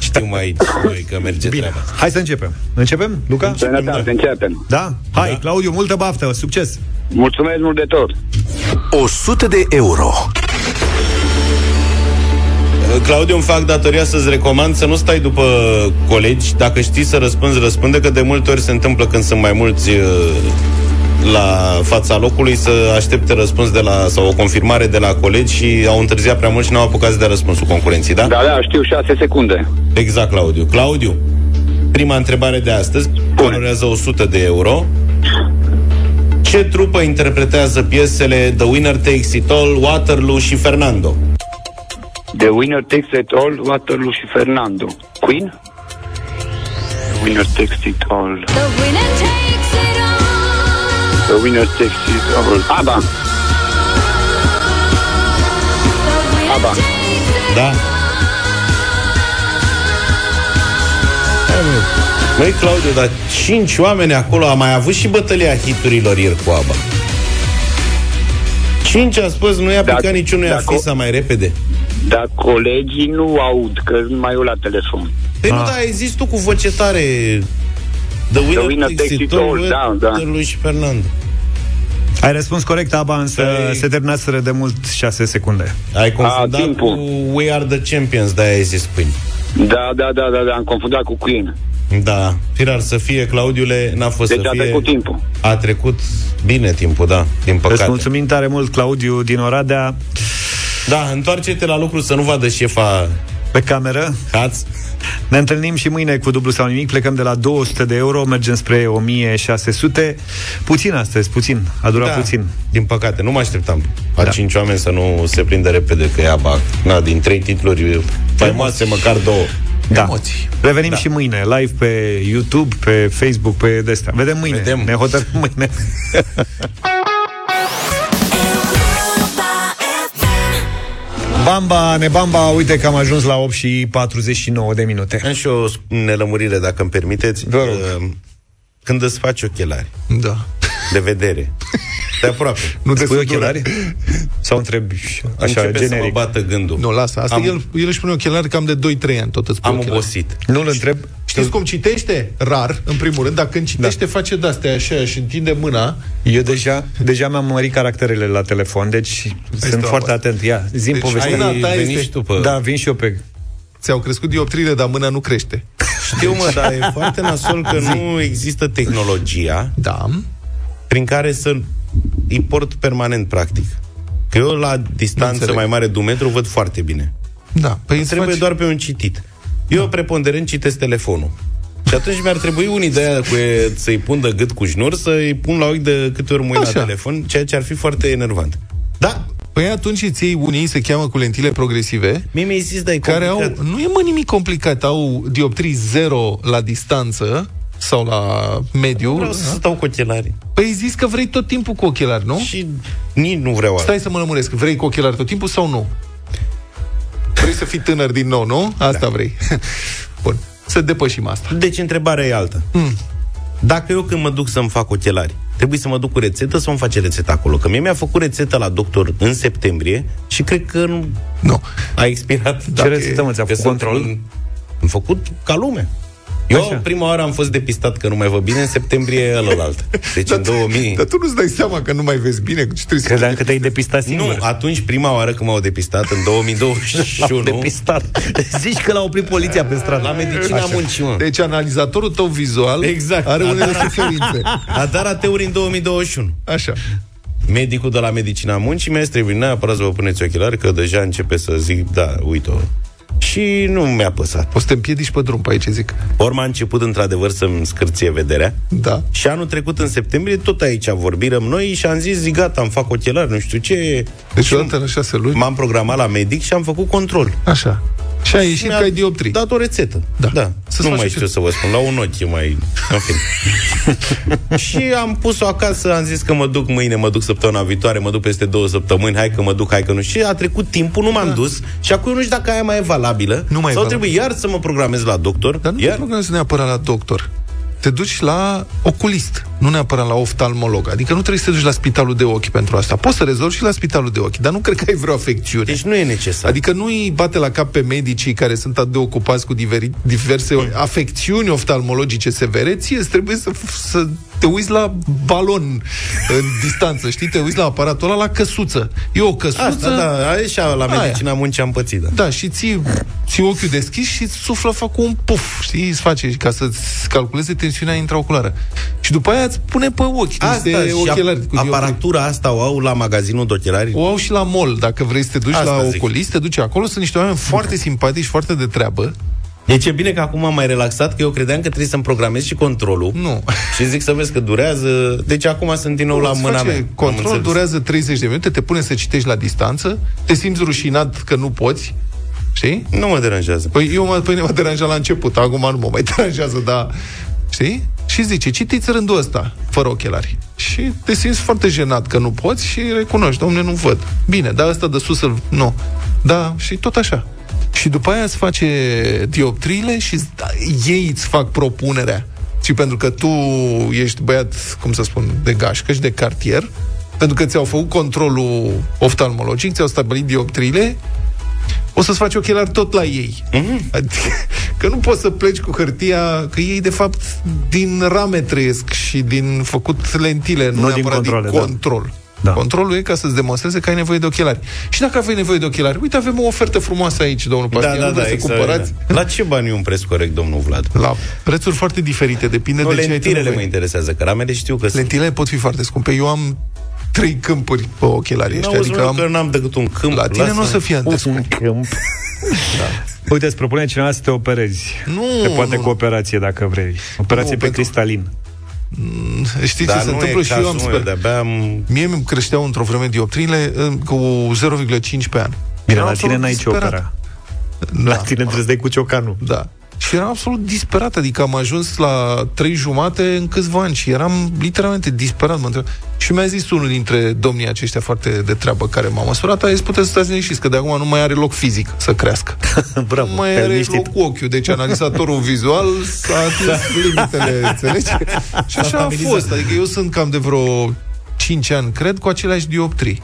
Știu mai noi că merge Bine, treaba. hai să începem. Începem, Luca? Sănătate, începem. Da? Hai, Claudiu, multă baftă, succes! Mulțumesc mult de tot. 100 de euro. Claudiu, îmi fac datoria să-ți recomand să nu stai după colegi. Dacă știi să răspunzi, răspunde, că de multe ori se întâmplă când sunt mai mulți uh, la fața locului să aștepte răspuns de la, sau o confirmare de la colegi și au întârziat prea mult și n-au apucat să dea răspunsul concurenții, da? Da, da, știu 6 secunde. Exact, Claudiu. Claudiu, prima întrebare de astăzi, valorează 100 de euro. Ce trupă interpretează piesele The Winner Takes It All, Waterloo și Fernando? The winner takes it all, Waterloo și Fernando. Queen? The winner takes it all. The winner takes it all. The winner takes it all. Aba. Aba. Da? Măi, Claudiu, dar cinci oameni acolo, am mai avut și bătălia hiturilor ieri cu ABBA. Cinci a spus, nu i-a Dacă- picat niciunui dacă- afisa mai repede. Dar colegii nu aud, că nu mai eu la telefon. Păi nu, dar ai zis tu cu voce tare The winner, Ah. winner takes it all, da, da. lui și Fernando. Ai răspuns corect, Aba, însă Ai- se terminaseră de mult 6 secunde. Ai confundat A, timpul. cu We Are The Champions, de-aia ai zis Queen. Da, da, da, da, da, am confundat cu Queen. Da, firar să fie, Claudiule, n-a fost Deci să a fie. trecut timpul. A trecut bine timpul, da, din Îți păcate. mulțumim tare mult, Claudiu, din Oradea, Da, întoarce-te la lucru să nu vadă șefa pe cameră. Haț. Ne întâlnim și mâine cu dublu sau nimic, plecăm de la 200 de euro, mergem spre 1600. Puțin astăzi, puțin, a durat Da, puțin. din păcate, nu mă așteptam. A Da. cinci oameni să nu se prindă repede că ia bac. Na, din trei titluri faimoase, măcar două. Da. Emoții. Revenim Da. și mâine, live pe YouTube, pe Facebook, pe destea. Vedem mâine. Vedem. Ne hotărâm mâine. *laughs* Bamba, ne bamba, uite că am ajuns la 8 și 49 de minute. Am și o nelămurire, dacă îmi permiteți. Vă rog. Uh, Când îți faci ochelari Da. De vedere, de aproape, *laughs* Nu te Pui sătura. ochelari? Sau întrebi așa, începe să mă generic? bată gândul. Nu, lasă. Asta Am- el, el își pune ochelari cam de 2-3 ani, tot îți pune Am ochelari. obosit. Nu-l întreb? Știți cum citește? Rar, în primul rând, dar când citește, face de-astea așa și întinde mâna. Eu deja, deja mi-am mărit caracterele la telefon, deci sunt treaba foarte asta. atent. Ia, zi-mi Deci, povestea. mâna Ai ta venit este- și tu pe... Da, vin și eu pe... Ți-au crescut dioptrile, dar mâna nu crește. Știu, mă, dar e foarte nasol că nu există tehnologia Da. Prin care să îi port permanent, practic. Că eu la distanță înțeleg. mai mare de un metru văd foarte bine. Da. Păi îți Trebuie faci... doar pe un citit. Eu preponderent citesc telefonul. Și atunci mi-ar trebui unii de aia cu e, să-i pun de gât cu șnur, să-i pun la ochi de câte ori mă uit la Așa. telefon, ceea ce ar fi foarte enervant. Da, Păi atunci îți iei unii, se cheamă cu lentile progresive, mie mi-ai zis, dar e care au... complicat. Nu e mă nimic complicat, au dioptrii zero la distanță sau la mediu. Vreau să stau cu ochelari. Păi zis că vrei tot timpul cu ochelari, nu? Și nici nu vreau asta. Stai să mă lămuresc. Vrei cu ochelari tot timpul sau nu? Vrei să fii tânăr din nou, nu? Asta da. vrei. *laughs* Bun. Să depășim asta. Deci întrebarea e alta. Mm. Dacă eu când mă duc să-mi fac ochelari, trebuie să mă duc cu rețetă sau îmi face rețeta acolo? Că mie mi-a făcut rețeta la doctor în septembrie și cred că nu Nu. a expirat. Ce rețetă, mă, ți-a Că făcut sunt control? un- Am făcut ca lume. Eu Așa. prima oară am fost depistat că nu mai văd bine în septembrie *laughs* ălălalt. Deci în 2000... Dar tu nu-ți dai seama că nu mai vezi bine? Ce trebuie să Credeam că te-ai depistat Nu, singur. atunci prima oară când m-au depistat, în 2021, L-au depistat. Zici că l-a oprit poliția pe stradă. la medicina muncii, mă. Deci analizatorul tău vizual Exact. are unele A dat- suferințe. A dat rateuri în 2021. Așa. Medicul de la medicina muncii mi-a zis, trebuie neapărat să vă puneți ochelari, că deja începe să zic, da, uite-o. Și nu mi-a păsat. Poți să te împiedici pe drum, pe aici zic. Ori m-a început într-adevăr să-mi scârție vederea. Da. Și anul trecut, în septembrie, tot aici vorbirăm noi și am zis, zi, gata, am fac ochelari, nu știu ce. Deci Și odată la șase luni. M-am programat la medic și am făcut control. Așa. Și ai ieșit Mi-a că ai dioptrii. dat o rețetă. Da. da. Să-ți nu faci mai și știu tu. să vă spun. La un ochi e mai... În fine. *laughs* și am pus-o acasă, am zis că mă duc mâine, mă duc săptămâna viitoare, mă duc peste două săptămâni, hai că mă duc, hai că nu. Și a trecut timpul, nu m-am da. dus și acum eu nu știu dacă aia mai e valabilă Nu mai e sau valabilă. trebuie iar să mă programez la doctor. Dar nu iar... te programezi neapărat la doctor. Te duci la oculist. nu neapărat la oftalmolog. Adică nu trebuie să te duci la spitalul de ochi pentru asta. Poți să rezolvi și la spitalul de ochi, dar nu cred că ai vreo afecțiune. Deci nu e necesar. Adică nu îi bate la cap pe medicii care sunt atât de ocupați cu diveri, diverse Mm. afecțiuni oftalmologice severe, ție îți trebuie să, să te uiți la balon în distanță, știi? Te uiți la aparatul ăla la căsuță. E o căsuță... Asta, da, așa la Aia. medicina muncii am pățit, da. Da, și ții, ții ochiul deschis și îți suflă fac un puf, știi, îți face ca să-ți calculeze tensiunea intraoculară. Și după aia îți pune pe ochi Asta niște și ochelari ap- cu dioptrii. aparatura asta o au la magazinul de ochelari? O au și la mall, dacă vrei să te duci Asta la zic. oculist, te duci acolo, sunt niște oameni foarte simpatici, foarte de treabă. Deci e bine că acum am mai relaxat, că eu credeam că trebuie să-mi programez și controlul. Nu. *laughs* Și zic să vezi că durează. Deci acum sunt din nou la Îți mâna face mea. Am Control înțeles. durează 30 de minute, te pune să citești la distanță, te simți rușinat că nu poți, știi? Nu mă deranjează. Păi eu mă, pe mine mă deranja la început, acum nu mă mai *laughs* deranjează, dar... Știi? Și zice, citiți rândul ăsta, fără ochelari. Și te simți foarte jenat că nu poți și recunoști, domne, nu văd. Bine, dar ăsta de sus îl... Nu. Da, și tot așa. Și după aia îți face dioptriile și îți da, ei îți fac propunerea. Și pentru că tu ești băiat, cum să spun, de gașcă și de cartier, pentru că ți-au făcut controlul oftalmologic, ți-au stabilit dioptriile, o să-ți faci ochelari tot la ei. Mm-hmm. Adică, *laughs* că nu poți să pleci cu hârtia, că ei, de fapt, din rame trăiesc și din făcut lentile, nu, Nu din neapărat controle, din da. control. Da. Controlul e ca să-ți demonstreze că ai nevoie de ochelari. Și dacă aveai nevoie de ochelari, uite, avem o ofertă frumoasă aici, domnul Da, Pastia, da, nu da, vreți să cumpărați? La ce bani e un preț corect, domnul Vlad? La prețuri foarte diferite, depinde Nu, de ce ai tu lentilele nevoie. mă interesează, că ramele știu că sunt. Lentile pot fi foarte scumpe. Eu am trei câmpuri pe ochelari ăștia, N-auzi, adică mă, am... că n-am decât un câmp. La tine lasă. nu o să fie atât de Un scump. câmp. *laughs* da. Uite, îți propune cineva să te operezi. Nu, Te poate nu. cu operație, dacă vrei. Operație Nu, pe pentru- cristalin. Știi Dar ce se nu întâmplă e și eu cazul am meu, sper. de-abia am... Mie mi creșteau într-o vreme dioptriile uh, cu 0,5 pe an. Bine, Eram la tine absolut n-ai ce disperat. opera. Da. La tine trebuie să dai cu ciocanul. Da. Și eram absolut disperat, adică am ajuns la trei jumate în câțiva ani și eram literalmente disperat. Mă întreb. Și mi-a zis unul dintre domnii aceștia foarte de treabă care m-a măsurat, a zis, puteți să stați liniștiți, că de acum nu mai are loc fizic să crească. *laughs* Bravo, nu mai te-ai are liniștit. loc cu ochiul, deci analizatorul *laughs* vizual s-a atins limitele, *laughs* înțelegi? Și așa a fost, adică eu sunt cam de vreo 5 ani, cred, cu aceleași dioptrii.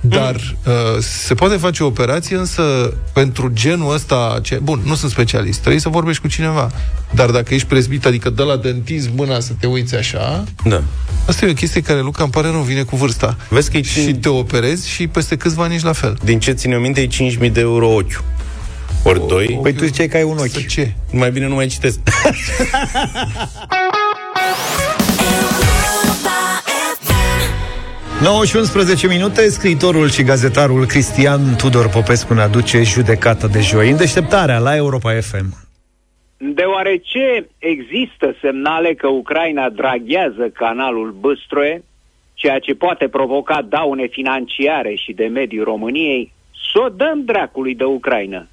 Dar uh, se poate face o operație, însă pentru genul ăsta, ce, bun, nu sunt specialist, trebuie să vorbești cu cineva. Dar dacă ești prezbit, adică de la dentist mâna să te uiți așa, Da. asta e o chestie care, Luca, îmi pare rău, vine cu vârsta. Vezi că e Și te operezi și peste câțiva ani ești la fel. Din ce țin eu minte, e 5.000 de euro ochiul. Ori doi. Păi tu ziceai că ai un Să ochi. ce? Mai bine nu mai citesc. *laughs* 9 și 11 minute, scriitorul și gazetarul Cristian Tudor Popescu ne aduce judecată de joi în deșteptarea la Europa FM. Deoarece există semnale că Ucraina draghează canalul Băstroe, ceea ce poate provoca daune financiare și de mediu României, să o dăm dracului de Ucraina.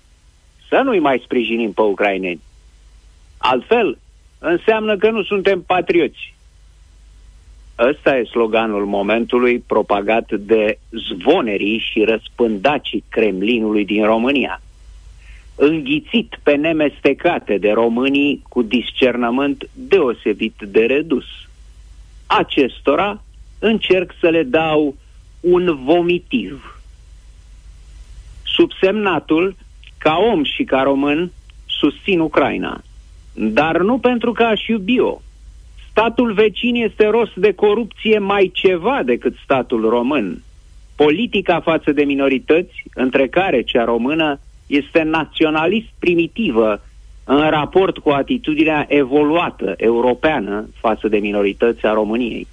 Să nu-i mai sprijinim pe ucraineni. Altfel, înseamnă că nu suntem patrioți. Ăsta e sloganul momentului propagat de zvonerii și răspândacii Kremlinului din România înghițit pe nemestecate de românii cu discernământ deosebit de redus. Acestora încerc să le dau un vomitiv. Subsemnatul, ca om și ca român, susțin Ucraina, dar nu pentru că aș iubi-o. Statul vecin este rost de corupție mai ceva decât statul român. Politica față de minorități, între care cea română, este naționalist primitivă în raport cu atitudinea evoluată europeană față de minorități a României.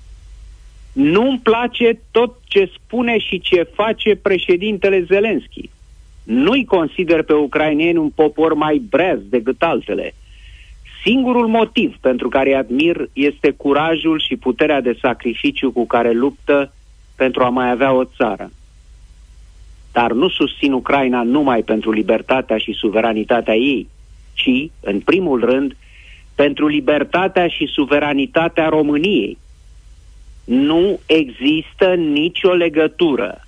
Nu-mi place tot ce spune și ce face președintele Zelenski. Nu-i consider pe ucrainieni un popor mai breaz decât altele. Singurul motiv pentru care îi admir este curajul și puterea de sacrificiu cu care luptă pentru a mai avea o țară dar nu susțin Ucraina numai pentru libertatea și suveranitatea ei, ci, în primul rând, pentru libertatea și suveranitatea României. Nu există nicio legătură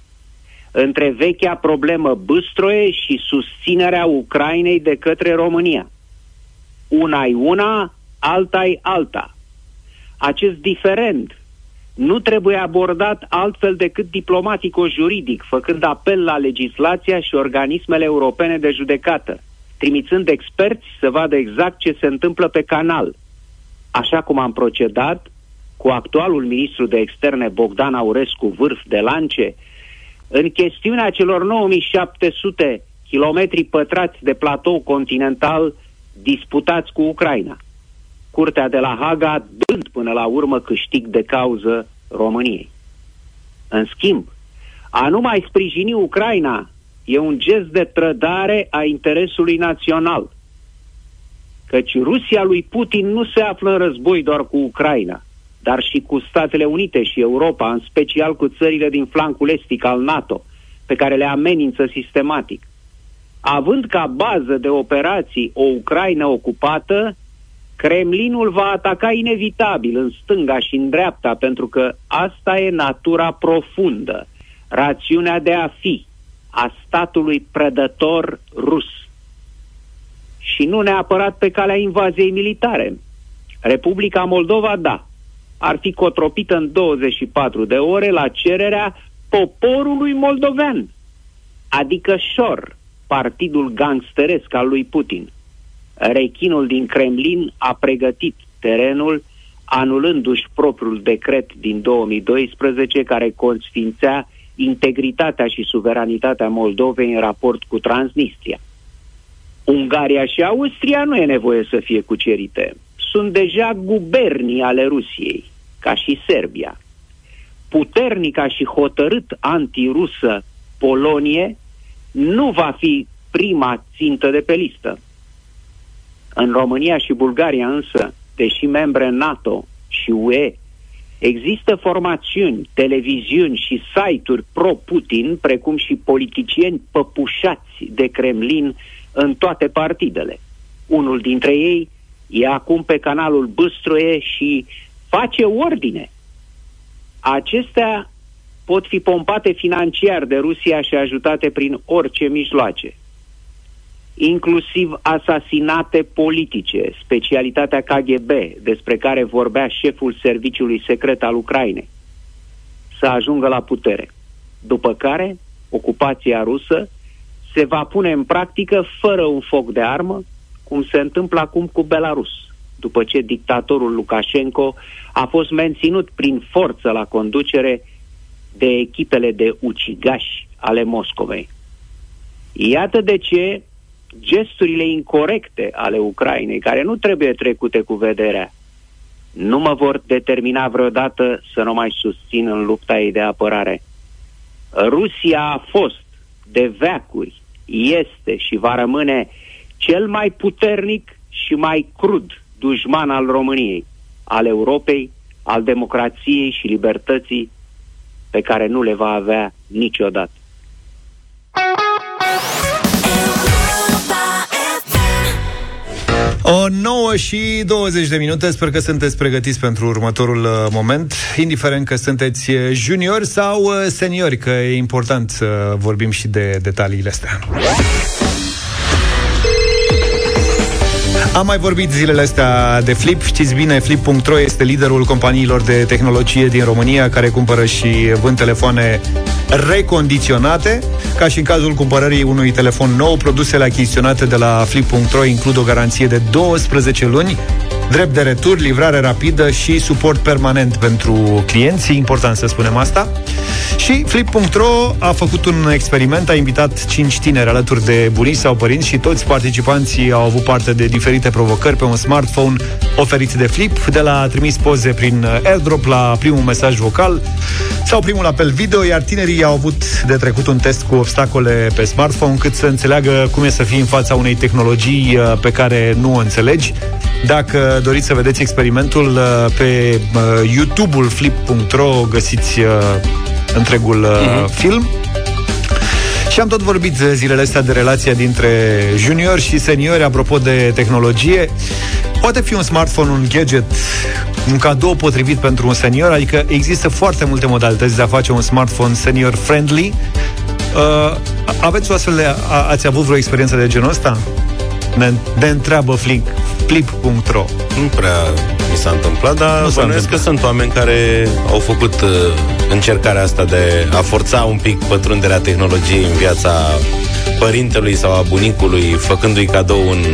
între vechea problemă Băstroie și susținerea Ucrainei de către România. Una-i una, alta-i alta. acest diferent nu trebuie abordat altfel decât diplomatico-juridic, făcând apel la legislația și organismele europene de judecată, trimițând experți să vadă exact ce se întâmplă pe canal, așa cum am procedat cu actualul ministru de externe Bogdan Aurescu, vârf de lance, în chestiunea celor 9700 kilometri pătrați de platou continental disputați cu Ucraina. Curtea de la Haga dând până la urmă câștig de cauză României. În schimb, a nu mai sprijini Ucraina e un gest de trădare a interesului național. Căci Rusia lui Putin nu se află în război doar cu Ucraina, dar și cu Statele Unite și Europa, în special cu țările din flancul estic al NATO, pe care le amenință sistematic. Având ca bază de operații o Ucraina ocupată, Kremlinul va ataca inevitabil în stânga și în dreapta, pentru că asta e natura profundă, rațiunea de a fi a statului prădător rus. Și nu neapărat pe calea invaziei militare. Republica Moldova, da, ar fi cotropită în 24 de ore la cererea poporului moldovean, adică șor, partidul gangsteresc al lui Putin. Rechinul din Kremlin a pregătit terenul anulându-și propriul decret din 2012 care consfințea integritatea și suveranitatea Moldovei în raport cu Transnistria. Ungaria și Austria nu e nevoie să fie cucerite. Sunt deja gubernii ale Rusiei, ca și Serbia. Puternica și hotărât antirusă Polonie nu va fi prima țintă de pe listă. În România și Bulgaria însă, deși membre NATO și UE, există formațiuni, televiziuni și site-uri pro-Putin, precum și politicieni păpușați de Kremlin în toate partidele. Unul dintre ei e acum pe canalul Băstroie și face ordine. Acestea pot fi pompate financiar de Rusia și ajutate prin orice mijloace inclusiv asasinate politice, specialitatea KGB, despre care vorbea șeful serviciului secret al Ucrainei, să ajungă la putere. După care, ocupația rusă se va pune în practică fără un foc de armă, cum se întâmplă acum cu Belarus, după ce dictatorul Lukashenko a fost menținut prin forță la conducere de echipele de ucigași ale Moscovei. Iată de ce gesturile incorrecte ale Ucrainei, care nu trebuie trecute cu vederea, nu mă vor determina vreodată să nu mai susțin în lupta ei de apărare. Rusia a fost, de veacuri, este și va rămâne cel mai puternic și mai crud dușman al României, al Europei, al democrației și libertății pe care nu le va avea niciodată. O 9 și 20 de minute, sper că sunteți pregătiți pentru următorul uh, moment, indiferent că sunteți uh, juniori sau uh, seniori, că e important să vorbim și de detaliile astea. Am mai vorbit zilele astea de Flip. Știți bine, Flip.ro este liderul companiilor de tehnologie din România care cumpără și vând telefoane recondiționate. Ca și în cazul cumpărării unui telefon nou, produsele achiziționate de la Flip.ro includ o garanție de 12 luni drept de retur, livrare rapidă și suport permanent pentru clienți, e important să spunem asta. Și Flip.ro a făcut un experiment, a invitat 5 tineri alături de bunici sau părinți și toți participanții au avut parte de diferite provocări pe un smartphone oferit de Flip, de la trimis poze prin airdrop la primul mesaj vocal sau primul apel video, iar tinerii au avut de trecut un test cu obstacole pe smartphone cât să înțeleagă cum e să fii în fața unei tehnologii uh, pe care nu o înțelegi. Dacă doriți să vedeți experimentul uh, pe uh, youtube-ul flip.ro găsiți întregul uh-huh. film. Și am tot vorbit zilele astea de relația dintre juniori și seniori apropo de tehnologie. Poate fi un smartphone un gadget, un cadou potrivit pentru un senior, adică există foarte multe modalități de a face un smartphone senior friendly. Uh, aveți o astfel de, a, ați avut vreo experiență de genul ăsta? Ne, ne întreabă Flink, flip.ro Nu prea mi s-a întâmplat, dar Nu s-a bănuiesc că întâmplat. sunt oameni care au făcut uh, încercarea asta de a forța un pic pătrunderea tehnologiei în viața părintelui sau a bunicului, făcându-i cadou un,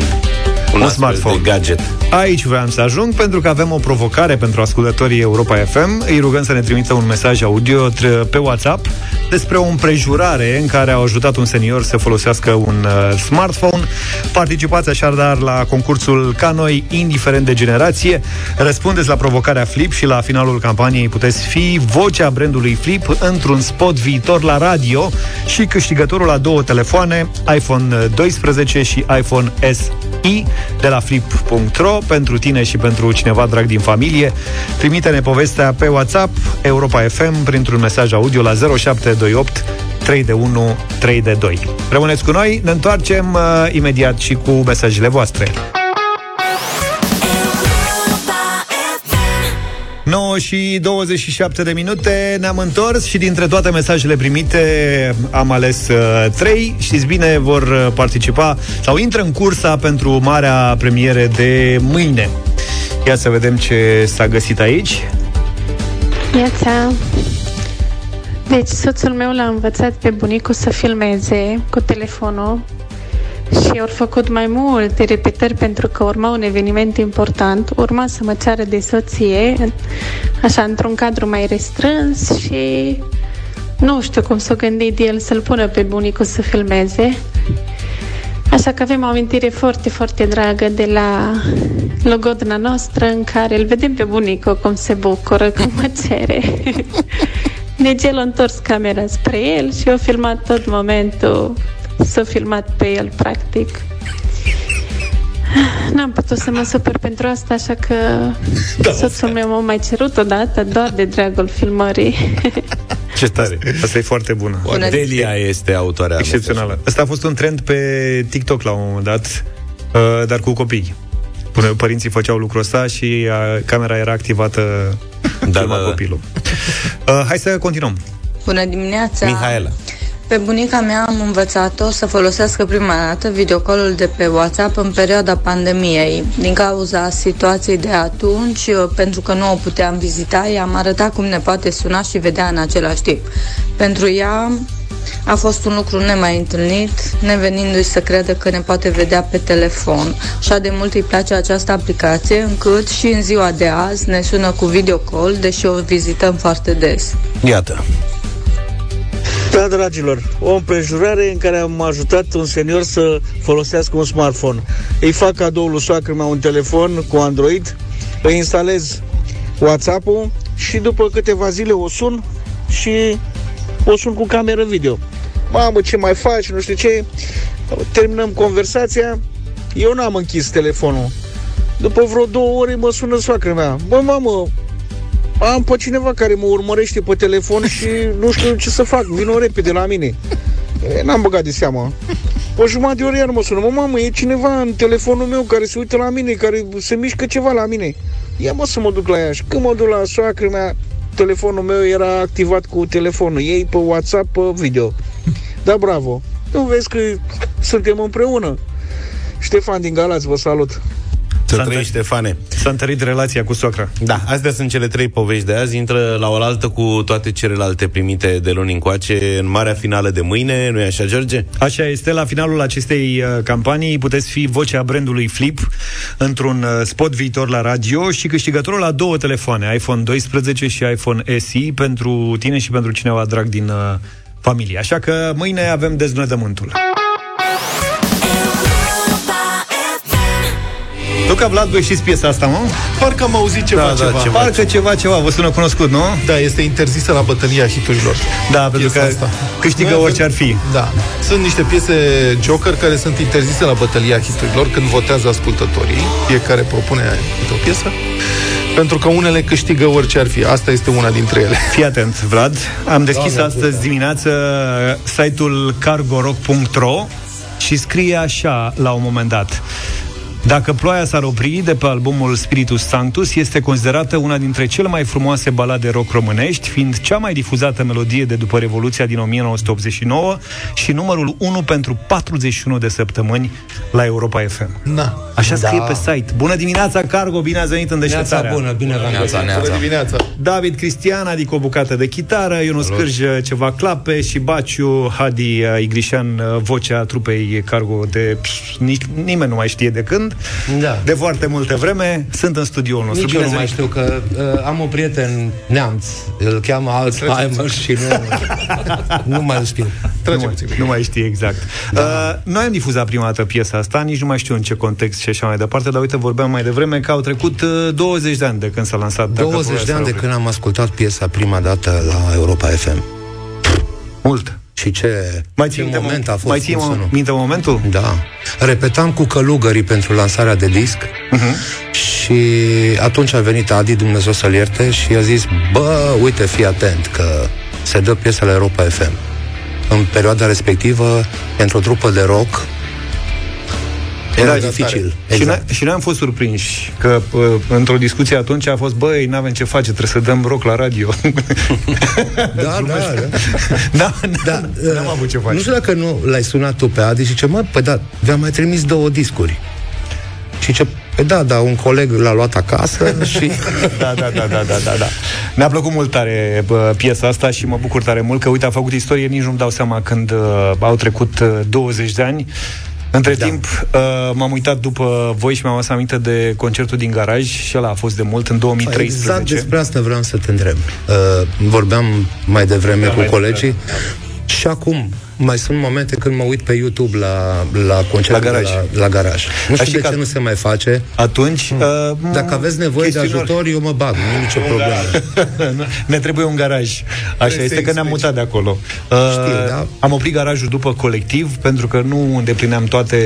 un, Un astfel smartphone. de gadget. Aici vreau să ajung pentru că avem o provocare pentru ascultătorii Europa FM. Îi rugăm să ne trimită un mesaj audio tr- pe WhatsApp despre o împrejurare în care au ajutat un senior să folosească un uh, smartphone. Participați așadar la concursul Ca noi, indiferent de generație. Răspundeți la provocarea Flip și la finalul campaniei puteți fi vocea brandului Flip într-un spot viitor la radio și câștigătorul la două telefoane, iPhone 12 și iPhone SE de la flip.ro pentru tine și pentru cineva drag din familie. Trimite-ne povestea pe WhatsApp Europa FM printr-un mesaj audio la 0728 3 de 1 3 de 2. Rămâneți cu noi, ne întoarcem uh, imediat și cu mesajele voastre. 9 și 27 de minute ne-am întors și dintre toate mesajele primite am ales uh, 3. Știți bine, vor uh, participa sau intră în cursa pentru marea premiere de mâine. Ia să vedem ce s-a găsit aici. Viața. Deci, soțul meu l-a învățat pe bunicul să filmeze cu telefonul și au făcut mai multe repetări pentru că urma un eveniment important. Urma să mă ceară de soție, așa, într-un cadru mai restrâns și nu știu cum s-o gândit el să-l pună pe bunicul să filmeze. Așa că avem o amintire foarte, foarte dragă de la logodna noastră în care îl vedem pe bunicul cum se bucură, cum mă cere. *laughs* Deci el a întors camera spre el și a filmat tot momentul, s-a filmat pe el, practic. N-am putut să mă supăr pentru asta, așa că da, soțul meu m-a mai cerut odată, doar de dragul filmării. *laughs* Ce tare! Asta e foarte bună. Bună Delia este autoarea Excepțională. Asta a fost un trend pe TikTok la un moment dat, uh, dar cu copii. Până părinții făceau lucrul ăsta și uh, camera era activată da, da, da. copilul. Uh, hai să continuăm. Bună dimineața! Mihaela. Pe bunica mea am învățat-o să folosească prima dată videocolul de pe WhatsApp în perioada pandemiei. Din cauza situației de atunci, pentru că nu o puteam vizita, i-am arătat cum ne poate suna și vedea în același timp. Pentru ea a fost un lucru nemai întâlnit, nevenindu-i să creadă că ne poate vedea pe telefon. Așa de mult îi place această aplicație, încât și în ziua de azi ne sună cu videocall, deși o vizităm foarte des. Iată. Da, dragilor, o împrejurare în care am ajutat un senior să folosească un smartphone. Îi fac cadou lui soacră mea un telefon cu Android, îi instalez WhatsApp-ul și după câteva zile o sun și o sun cu cameră video. Mamă, ce mai faci, nu știu ce. Terminăm conversația, eu n-am închis telefonul. După vreo două ore mă sună soacră mea. Bă, mamă, am pe cineva care mă urmărește pe telefon și nu știu ce să fac, vină repede la mine. E, n-am băgat de seamă. O jumătate de oră iar mă sună, mă, mamă, e cineva în telefonul meu care se uită la mine, care se mișcă ceva la mine. Ia mă să mă duc la ea și când mă duc la soacră mea, telefonul meu era activat cu telefonul ei pe WhatsApp, pe video. Da, bravo. Nu vezi că suntem împreună. Ștefan din Galați, vă salut. Să trăiești, Ștefane. S-a întărit relația cu soacra. Da, astea sunt cele trei povești de azi. Intră la oaltă cu toate celelalte primite de luni încoace în marea finală de mâine. Nu-i așa, George? Așa este, la finalul acestei uh, campanii puteți fi vocea brandului Flip într-un uh, spot viitor la radio și câștigătorul la două telefoane, iPhone 12 și iPhone SE pentru tine și pentru cineva drag din uh, familie. Așa că mâine avem deznodământul. Luca Vlad, voi știți piesa asta, mă? Parcă am auzit ceva, da, ceva. Da, ceva. Parcă ceva, ceva, vă sună cunoscut, nu? Da, este interzisă la bătălia hiturilor. Da, pentru că Piesa câștigă Noi orice avem- ar fi. Da. Sunt niște piese Joker care sunt interzise la bătălia hiturilor când votează ascultătorii. Fiecare propune câte o piesă. Pentru că unele câștigă orice ar fi. Asta este una dintre ele. Fii atent, Vlad. Am deschis Doamne astăzi dimineață site-ul cargorock.ro și scrie așa la un moment dat. Dacă ploaia s-ar opri de pe albumul Spiritus Sanctus, este considerată una dintre cele mai frumoase balade rock românești, fiind cea mai difuzată melodie de după Revoluția din 1989 și numărul 1 pentru 41 de săptămâni la Europa FM. Da. Așa scrie Da. pe site. Bună dimineața, Cargo, bine ați venit în deșteptarea. Neața bună, bine v-am găsit. Bună dimineața! David Cristian, adică o bucată de chitară, Ionus Cârj, ceva clape și Baciu, Hadi uh, Igrișan, uh, vocea trupei Cargo de pș, nici, nimeni nu mai știe de când. Da. De foarte multe vreme sunt în studioul nostru. Nici eu Bine nu mai ați venit. știu că uh, am un prieten neamț, îl cheamă Alzheimer *laughs* și nu, nu mai îl știu. Nu mai, nu mai știi exact. Da. Uh, noi am difuzat prima dată piesa asta, nici nu mai știu în ce context și așa mai departe, dar uite, vorbeam mai devreme că au trecut uh, 20 de ani de când s-a lansat. Dacă 20 Ploaia de s-ar ani de opri. când am ascultat piesa prima dată la Europa FM. Mult. Și ce, Mai ce ții minte moment mo- a fost. mai ții cum să mo- nu? minte momentul? Da. Repetam cu călugării pentru lansarea de disc uh-huh. și atunci a venit Adi, Dumnezeu să-l ierte, și a zis, bă, uite, fii atent că se dă piesa la Europa FM. În perioada respectivă, pentru o trupă de rock, era dificil. Exact. Și, noi, și noi am fost surprinși că uh, într-o discuție atunci a fost, băi, n-avem ce face, trebuie să dăm rock la radio. *laughs* Da, da, da. da, da n-am avut ce face. Nu știu dacă nu l-ai sunat tu pe Adi și zice, mă, păi da, vi-am mai trimis două discuri. Și ce, păi da, da, un coleg l-a luat acasă și... *laughs* da, da, da, da, da, da, da. Ne-a plăcut mult tare bă, piesa asta și mă bucur tare mult că, uite, a făcut istorie, nici nu-mi dau seama când uh, au trecut uh, 20 de ani. Între da. timp, uh, m-am uitat după voi și mi-am adus aminte de concertul din garaj și ăla a fost de mult, în 2013. Exact despre asta vreau să te întreb. Uh, vorbeam mai devreme Da, cu mai colegii și acum mai sunt momente când mă uit pe YouTube la, la concertul La garaj. De la, la garaj. Nu Așa știu de că ce nu se mai face. Atunci, uh, Dacă aveți nevoie de chestiunilor- ajutor, eu mă bag, nu e nicio problemă. *laughs* ne trebuie un garaj. Așa este că ne-am mutat de acolo. Uh, Știu, da. Am oprit garajul după colectiv, pentru că nu îndeplineam toate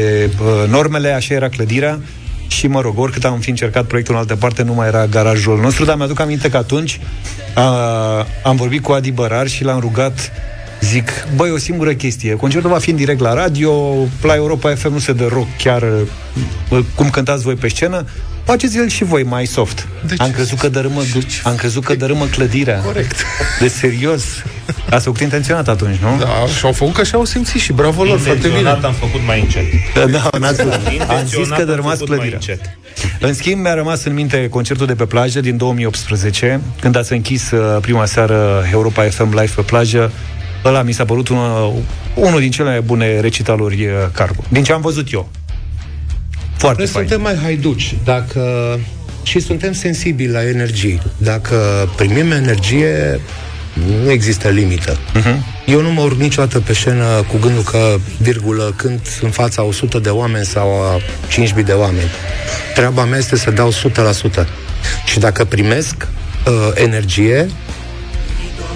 uh, normele, așa era clădirea. Și, mă rog, oricât am fi încercat proiectul în altă parte, nu mai era garajul nostru, dar mi-aduc aminte că atunci uh, am vorbit cu Adi Bărar și l-am rugat Zic, băi, o singură chestie Concertul va fi în direct la radio La Europa FM nu se dă rock chiar uh, Cum cântați voi pe scenă Faceți-l și voi mai soft Am crezut că dărâmă, am crezut că dărâmă clădirea Corect. De serios Ați făcut intenționat atunci, nu? Da, și au făcut că așa au simțit și bravo lor, foarte bine. Intenționat am făcut mai încet. Da, da, n-ați am zis Intenționat că am dărâmați făcut mai clădirea încet. În schimb, mi-a rămas în minte concertul de pe plajă din 2018, când ați închis uh, prima seară Europa FM Live pe plajă. Ăla mi s-a părut una, unul din cele mai bune recitaluri uh, cargo. Din ce am văzut eu. Foarte Noi fain. suntem mai haiduci dacă și suntem sensibili la energii. Dacă primim energie, nu există limită. Uh-huh. Eu nu mă urc niciodată pe scenă cu gândul că, virgulă, când în fața 100 de oameni sau a 5.000 de oameni. Treaba mea este să dau 100%. Și dacă primesc uh, energie,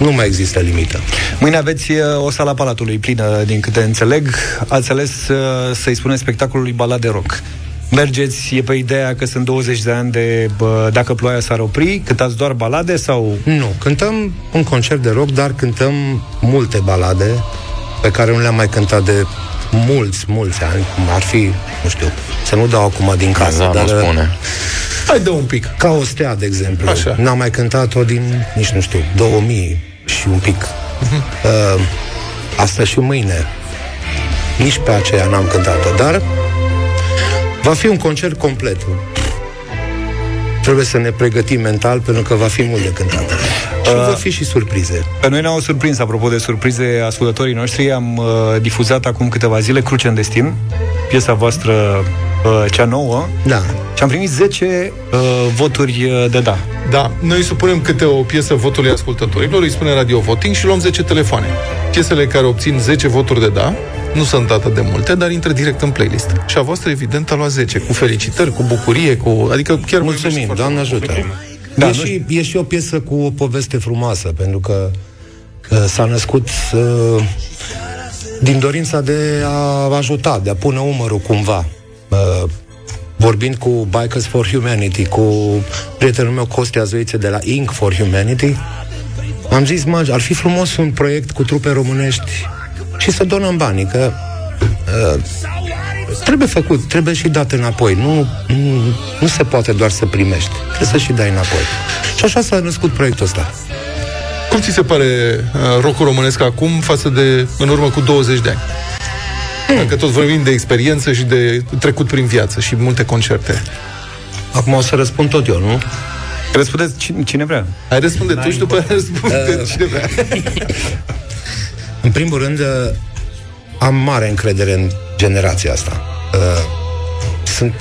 nu mai există limită. Mâine aveți uh, o sala Palatului plină, din câte înțeleg. Ați ales uh, să-i spuneți spectacolului Balade Rock. Mergeți, e pe ideea că sunt 20 de ani de bă, Dacă ploaia s-ar opri, cântați doar balade sau... Nu, cântăm un concert de rock, dar cântăm multe balade pe care nu le-am mai cântat de mulți, mulți ani, cum ar fi, nu știu, să nu dau acum din casă, Da, dar... nu spune. Hai dă un pic. Ca o stea, de exemplu. Așa. N-am mai cântat-o din, nici nu știu, 2000 și un pic. Uh, asta și mâine. Nici pe aceea n-am cântat-o, dar va fi un concert complet. Trebuie să ne pregătim mental pentru că va fi mult de cântat. Și vor fi și surprize. Pe noi ne-au surprins, apropo de surprize, ascultătorii noștri. Am uh, difuzat acum câteva zile Cruce în Destin, piesa voastră uh, cea nouă. Da. Și am primit 10 uh, voturi uh, de da. Da, noi supunem câte o piesă votului ascultătorilor, îi spune Radio Voting și luăm 10 telefoane. Piesele care obțin 10 voturi de da, nu sunt atât de multe, dar intră direct în playlist. Și a voastră, evident, a luat 10, cu felicitări, cu bucurie, cu... Adică chiar Mulțumim, Doamne ajută. Da, Da, e, nu și, e și o piesă cu o poveste frumoasă, pentru că uh, s-a născut uh, din dorința de a ajuta, de a pune umărul cumva. Uh, vorbind cu Bikers for Humanity, cu prietenul meu Costi Azoițe de la Inc. for Humanity, am zis, mă, ar fi frumos un proiect cu trupe românești și să donăm banii, că uh, trebuie făcut, trebuie și dat înapoi. Nu, nu, nu se poate doar să primești. Trebuie să și dai înapoi. Și așa s-a născut proiectul ăsta. Cum ți se pare uh, rockul românesc acum față de în urmă cu 20 de ani? Dacă tot vorbim de experiență și de trecut prin viață și multe concerte. Acum o să răspund tot eu, nu? Răspundeți cine, cine vrea. Hai răspunde tu și după aia răspunde Uh. cine vrea. *laughs* În primul rând, uh, am mare încredere în generația asta. Uh, Sunt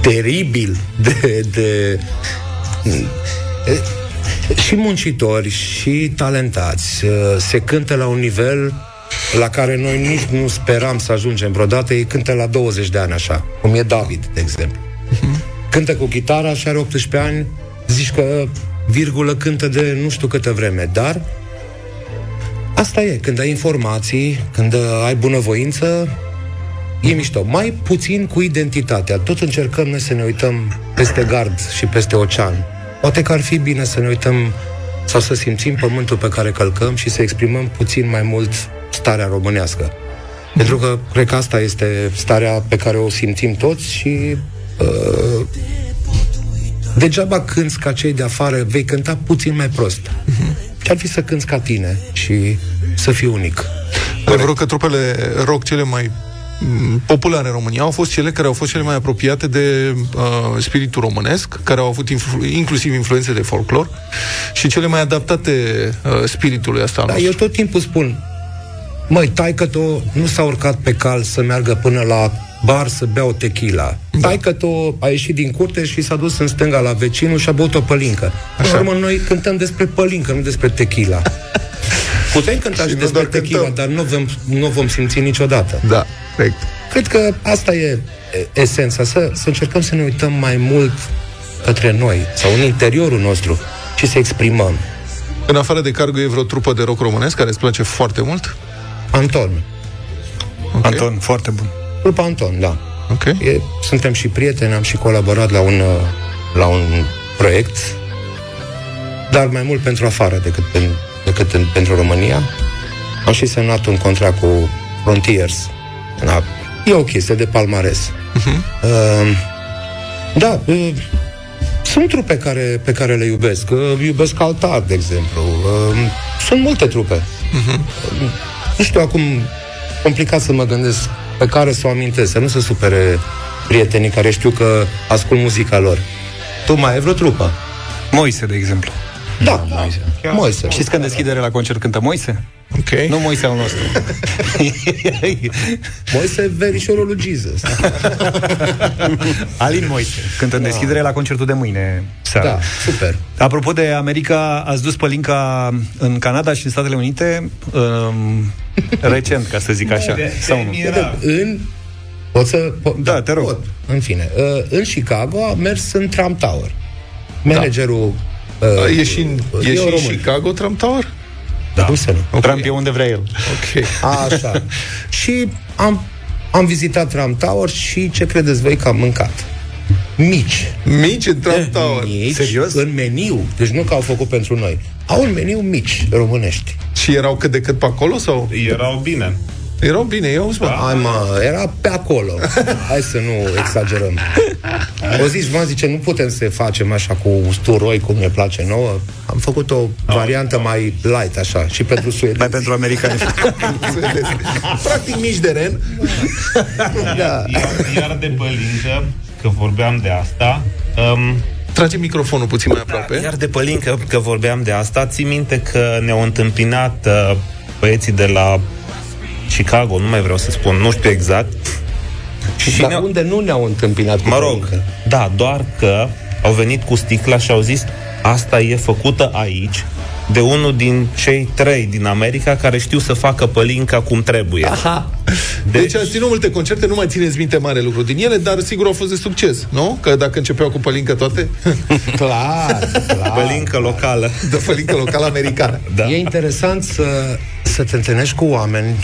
teribil de, de e, și muncitori și talentați. Uh, Se cântă la un nivel la care noi nici nu speram să ajungem vreodată. Ei cântă la 20 de ani așa, cum e David, de exemplu. Cântă cu chitara și are 18 ani, zici că virgulă cântă de nu știu câtă vreme, dar Asta e, când ai informații, când uh, ai bunăvoință, e mișto. Mai puțin cu identitatea. Tot încercăm noi să ne uităm peste gard și peste ocean. Poate că ar fi bine să ne uităm sau să simțim pământul pe care călcăm și să exprimăm puțin mai mult starea românească. Pentru că cred că asta este starea pe care o simțim toți și uh, degeaba cânți ca cei de afară, vei cânta puțin mai prost. Ce ar fi să cânți ca tine și să fii unic. Adevărul că trupele rock cele mai m, populare în România au fost cele care au fost cele mai apropiate de uh, spiritul românesc, care au avut influ- inclusiv influențe de folclor și cele mai adaptate uh, spiritului ăsta al Da, nostru. eu tot timpul spun, măi, taică tu nu s-a urcat pe cal să meargă până la bar să bea o tequila. Da. Taică tu a ieșit din curte și s-a dus în stânga la vecinul și a băut o pălincă. Așa. În urmă, noi cântăm despre pălincă, nu despre tequila. *laughs* Putem cânta și, Și nu despre doar tequila, cântăm. dar nu vom, nu vom simți niciodată. Da, corect. Cred că asta e e, esența, să, să încercăm să ne uităm mai mult către noi sau în interiorul nostru și să exprimăm. În afară de cargo, e vreo trupă de rock românesc care îți place foarte mult? Anton. Okay. Anton, foarte bun. Grupa Anton, da. Ok. E, suntem și prieteni, am și colaborat la un, uh, la un proiect, dar mai mult pentru afară decât, pen, decât în, pentru România. Am și semnat un contract cu Frontiers. Da, e o chestie de palmares. Uh-huh. Uh, da, uh, sunt trupe care, pe care le iubesc. Uh, iubesc Altar, de exemplu. Uh, sunt multe trupe. Uh-huh. Nu știu acum, complicat să mă gândesc pe care să o amintesc, să nu se supere prietenii care știu că ascult muzica lor. Tu mai ai vreo trupă? Moise, de exemplu. Da, Moise. Moise. Știți că în deschidere la concert cântă Moise? Ok. Nu Moise al nostru. *laughs* Moise, verișorul lui Jesus. *laughs* Alin Moise. Cântă în deschidere la concertul de mâine seara. Da, super. Apropo de America, ați dus pălinca în Canada și în Statele Unite um, *laughs* recent, ca să zic așa. Sau nu? În Pot să... Po- Da, te rog. Pot. În fine, uh, în Chicago a mers în Trump Tower. Managerul... Uh, E și în, e și în român. Chicago Trump Tower? Da. Cum să nu? Trump e unde vrea el. Ok. Așa. și am, am vizitat Trump Tower și ce credeți voi că am mâncat? Mici. Mici în Trump Tower. Mici, Serios? În meniu. Deci nu că au făcut pentru noi. Au un meniu mici, românești. Și erau cât de cât pe acolo sau? Erau bine. Erau bine, eu spun. Hai mă, era pe acolo. *laughs* Hai să nu exagerăm. O zici, v zice, nu putem să facem așa cu usturoi, cum ne place nouă. Am făcut o variantă mai light, așa, și pentru suedezi. Mai pentru americani. *laughs* Practic mici de ren. *laughs* Da. Iar, iar de pălincă, că vorbeam de asta, um, Trage microfonul puțin mai aproape. Iar de pălincă, că vorbeam de asta, ții minte că ne-au întâmpinat uh, băieții de la Chicago, nu mai vreau să spun, nu știu exact. Și Dar unde nu ne-au întâmpinat cu Mă rog, pălincă? da, doar că au venit cu sticla și au zis asta e făcută aici de unul din cei trei din America care știu să facă pălinca cum trebuie. Aha. Deci ați ținut multe concerte, nu mai țineți minte mare lucru din ele, dar sigur au fost de succes, nu? Că dacă începeau cu pălincă toate, *laughs* Clar, clar. Pălincă locală. de pălincă locală americană. Da. E interesant să, să te întâlnești cu oameni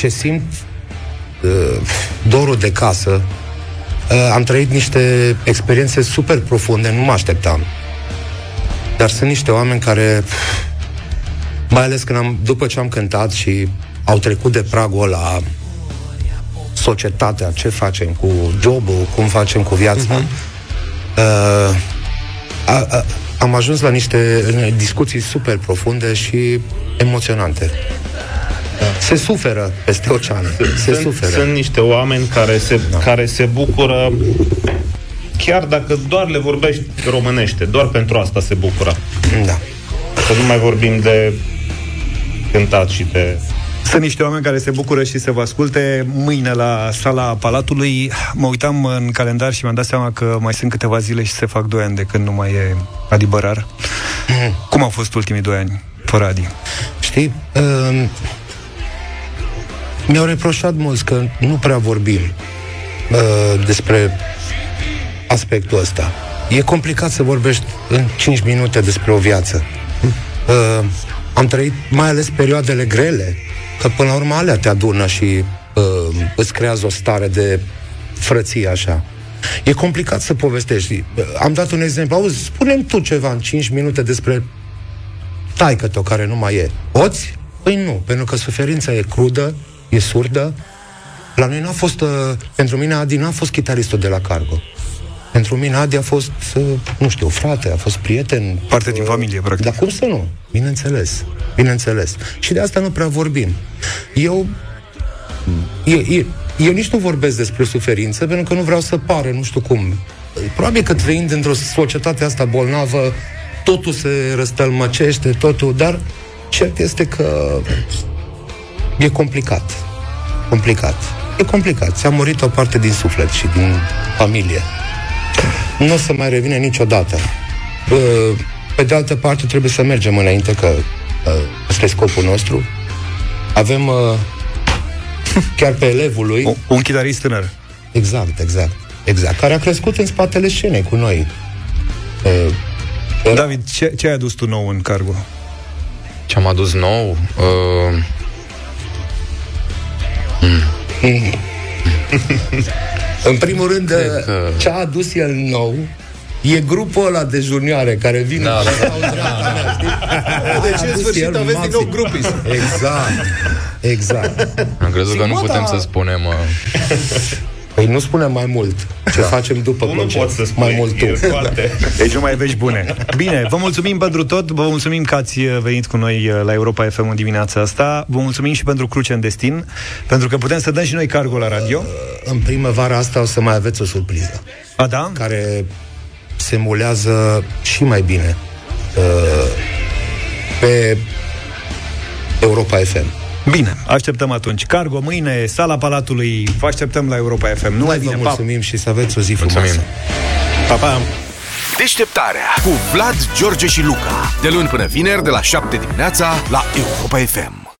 ce simt uh, dorul de casă. Uh, am trăit niște experiențe super profunde, nu mă așteptam. Dar sunt niște oameni care, pf, mai ales când am, după ce am cântat și au trecut de pragul ăla, societatea, ce facem cu jobul, cum facem cu viața. Uh, a, a, am ajuns la niște discuții super profunde și emoționante. Se suferă peste ocean. Se sunt, suferă. sunt niște oameni care se, da. care se bucură chiar dacă doar le vorbești românește, doar pentru asta se bucură. Da. Să nu mai vorbim de cântat și de... Sunt niște oameni care se bucură și se vă asculte mâine la sala Palatului. Mă uitam în calendar și mi-am dat seama că mai sunt câteva zile și se fac 2 ani de când nu mai e Adi Bărar. Cum au fost ultimii 2 ani fără Adi? Știi, uh, mi-au reproșat mulți că nu prea vorbim uh, despre aspectul ăsta. E complicat să vorbești în 5 minute despre o viață. Uh, am trăit mai ales perioadele grele, că până la urmă alea te adună și uh, îți creează o stare de frăție așa. E complicat să povestești. Uh, Am dat un exemplu. Auzi, spune tu ceva în 5 minute despre taică tău care nu mai e. Poți? Păi nu, pentru că suferința e crudă, e surdă. La noi n-a fost, uh, pentru mine Adi n-a fost chitaristul de la Cargo. Pentru mine Adi a fost, uh, nu știu, frate, a fost prieten. Parte din familie, practic. Dar cum să nu? Bineînțeles, bineînțeles. Și de asta nu prea vorbim. Eu, eu, eu, eu nici nu vorbesc despre suferință, pentru că nu vreau să pară, nu știu cum. Probabil că trăind într-o societate asta bolnavă, totul se răstălmăcește, totul, dar cert este că e complicat. Complicat. E complicat. Ți-a murit o parte din suflet și din familie. Nu o să mai revine niciodată. Bă, Pe de altă parte, trebuie să mergem înainte, că uh, ăsta e scopul nostru. Avem uh, chiar pe elevul lui... Un, un chitarist tânăr. Exact, exact. Exact. Care a crescut în spatele scenei cu noi. Uh, David, ce, ce ai adus tu nou în Cargo? Ce am adus nou? Uh, În primul rând, că- ce a adus el nou e grupul ăla de junioare care vin Da, da, da. în dreapta mea, știi? Deci, A în adus sfârșit, el aveți din nou maxim. grupii. Exact. Exact. am crezut că nu Zic, bă, putem da. să spunem... Uh, *laughs* Păi nu spunem mai mult. Ce facem după Tu nu concert? poți să spui, Mai mult tu. e foarte... Deci nu mai vești bune. Bine, vă mulțumim pentru tot, vă mulțumim că ați venit cu noi uh, la Europa FM în dimineața asta, vă mulțumim și pentru Cruce în Destin, pentru că putem să dăm și noi cargo la radio. În primăvara asta o să mai aveți o surpriză. A, da? Care se mulează și mai bine uh, pe Europa FM. Bine, așteptăm atunci. Cargo mâine, sala Palatului, vă așteptăm la Europa FM. Nu mai Vă bine, pa! mulțumim și să aveți o zi mulțumim. frumoasă. Pa, pa! Deșteptarea cu Vlad, George și Luca. De luni până vineri, de la 7 dimineața, la Europa FM.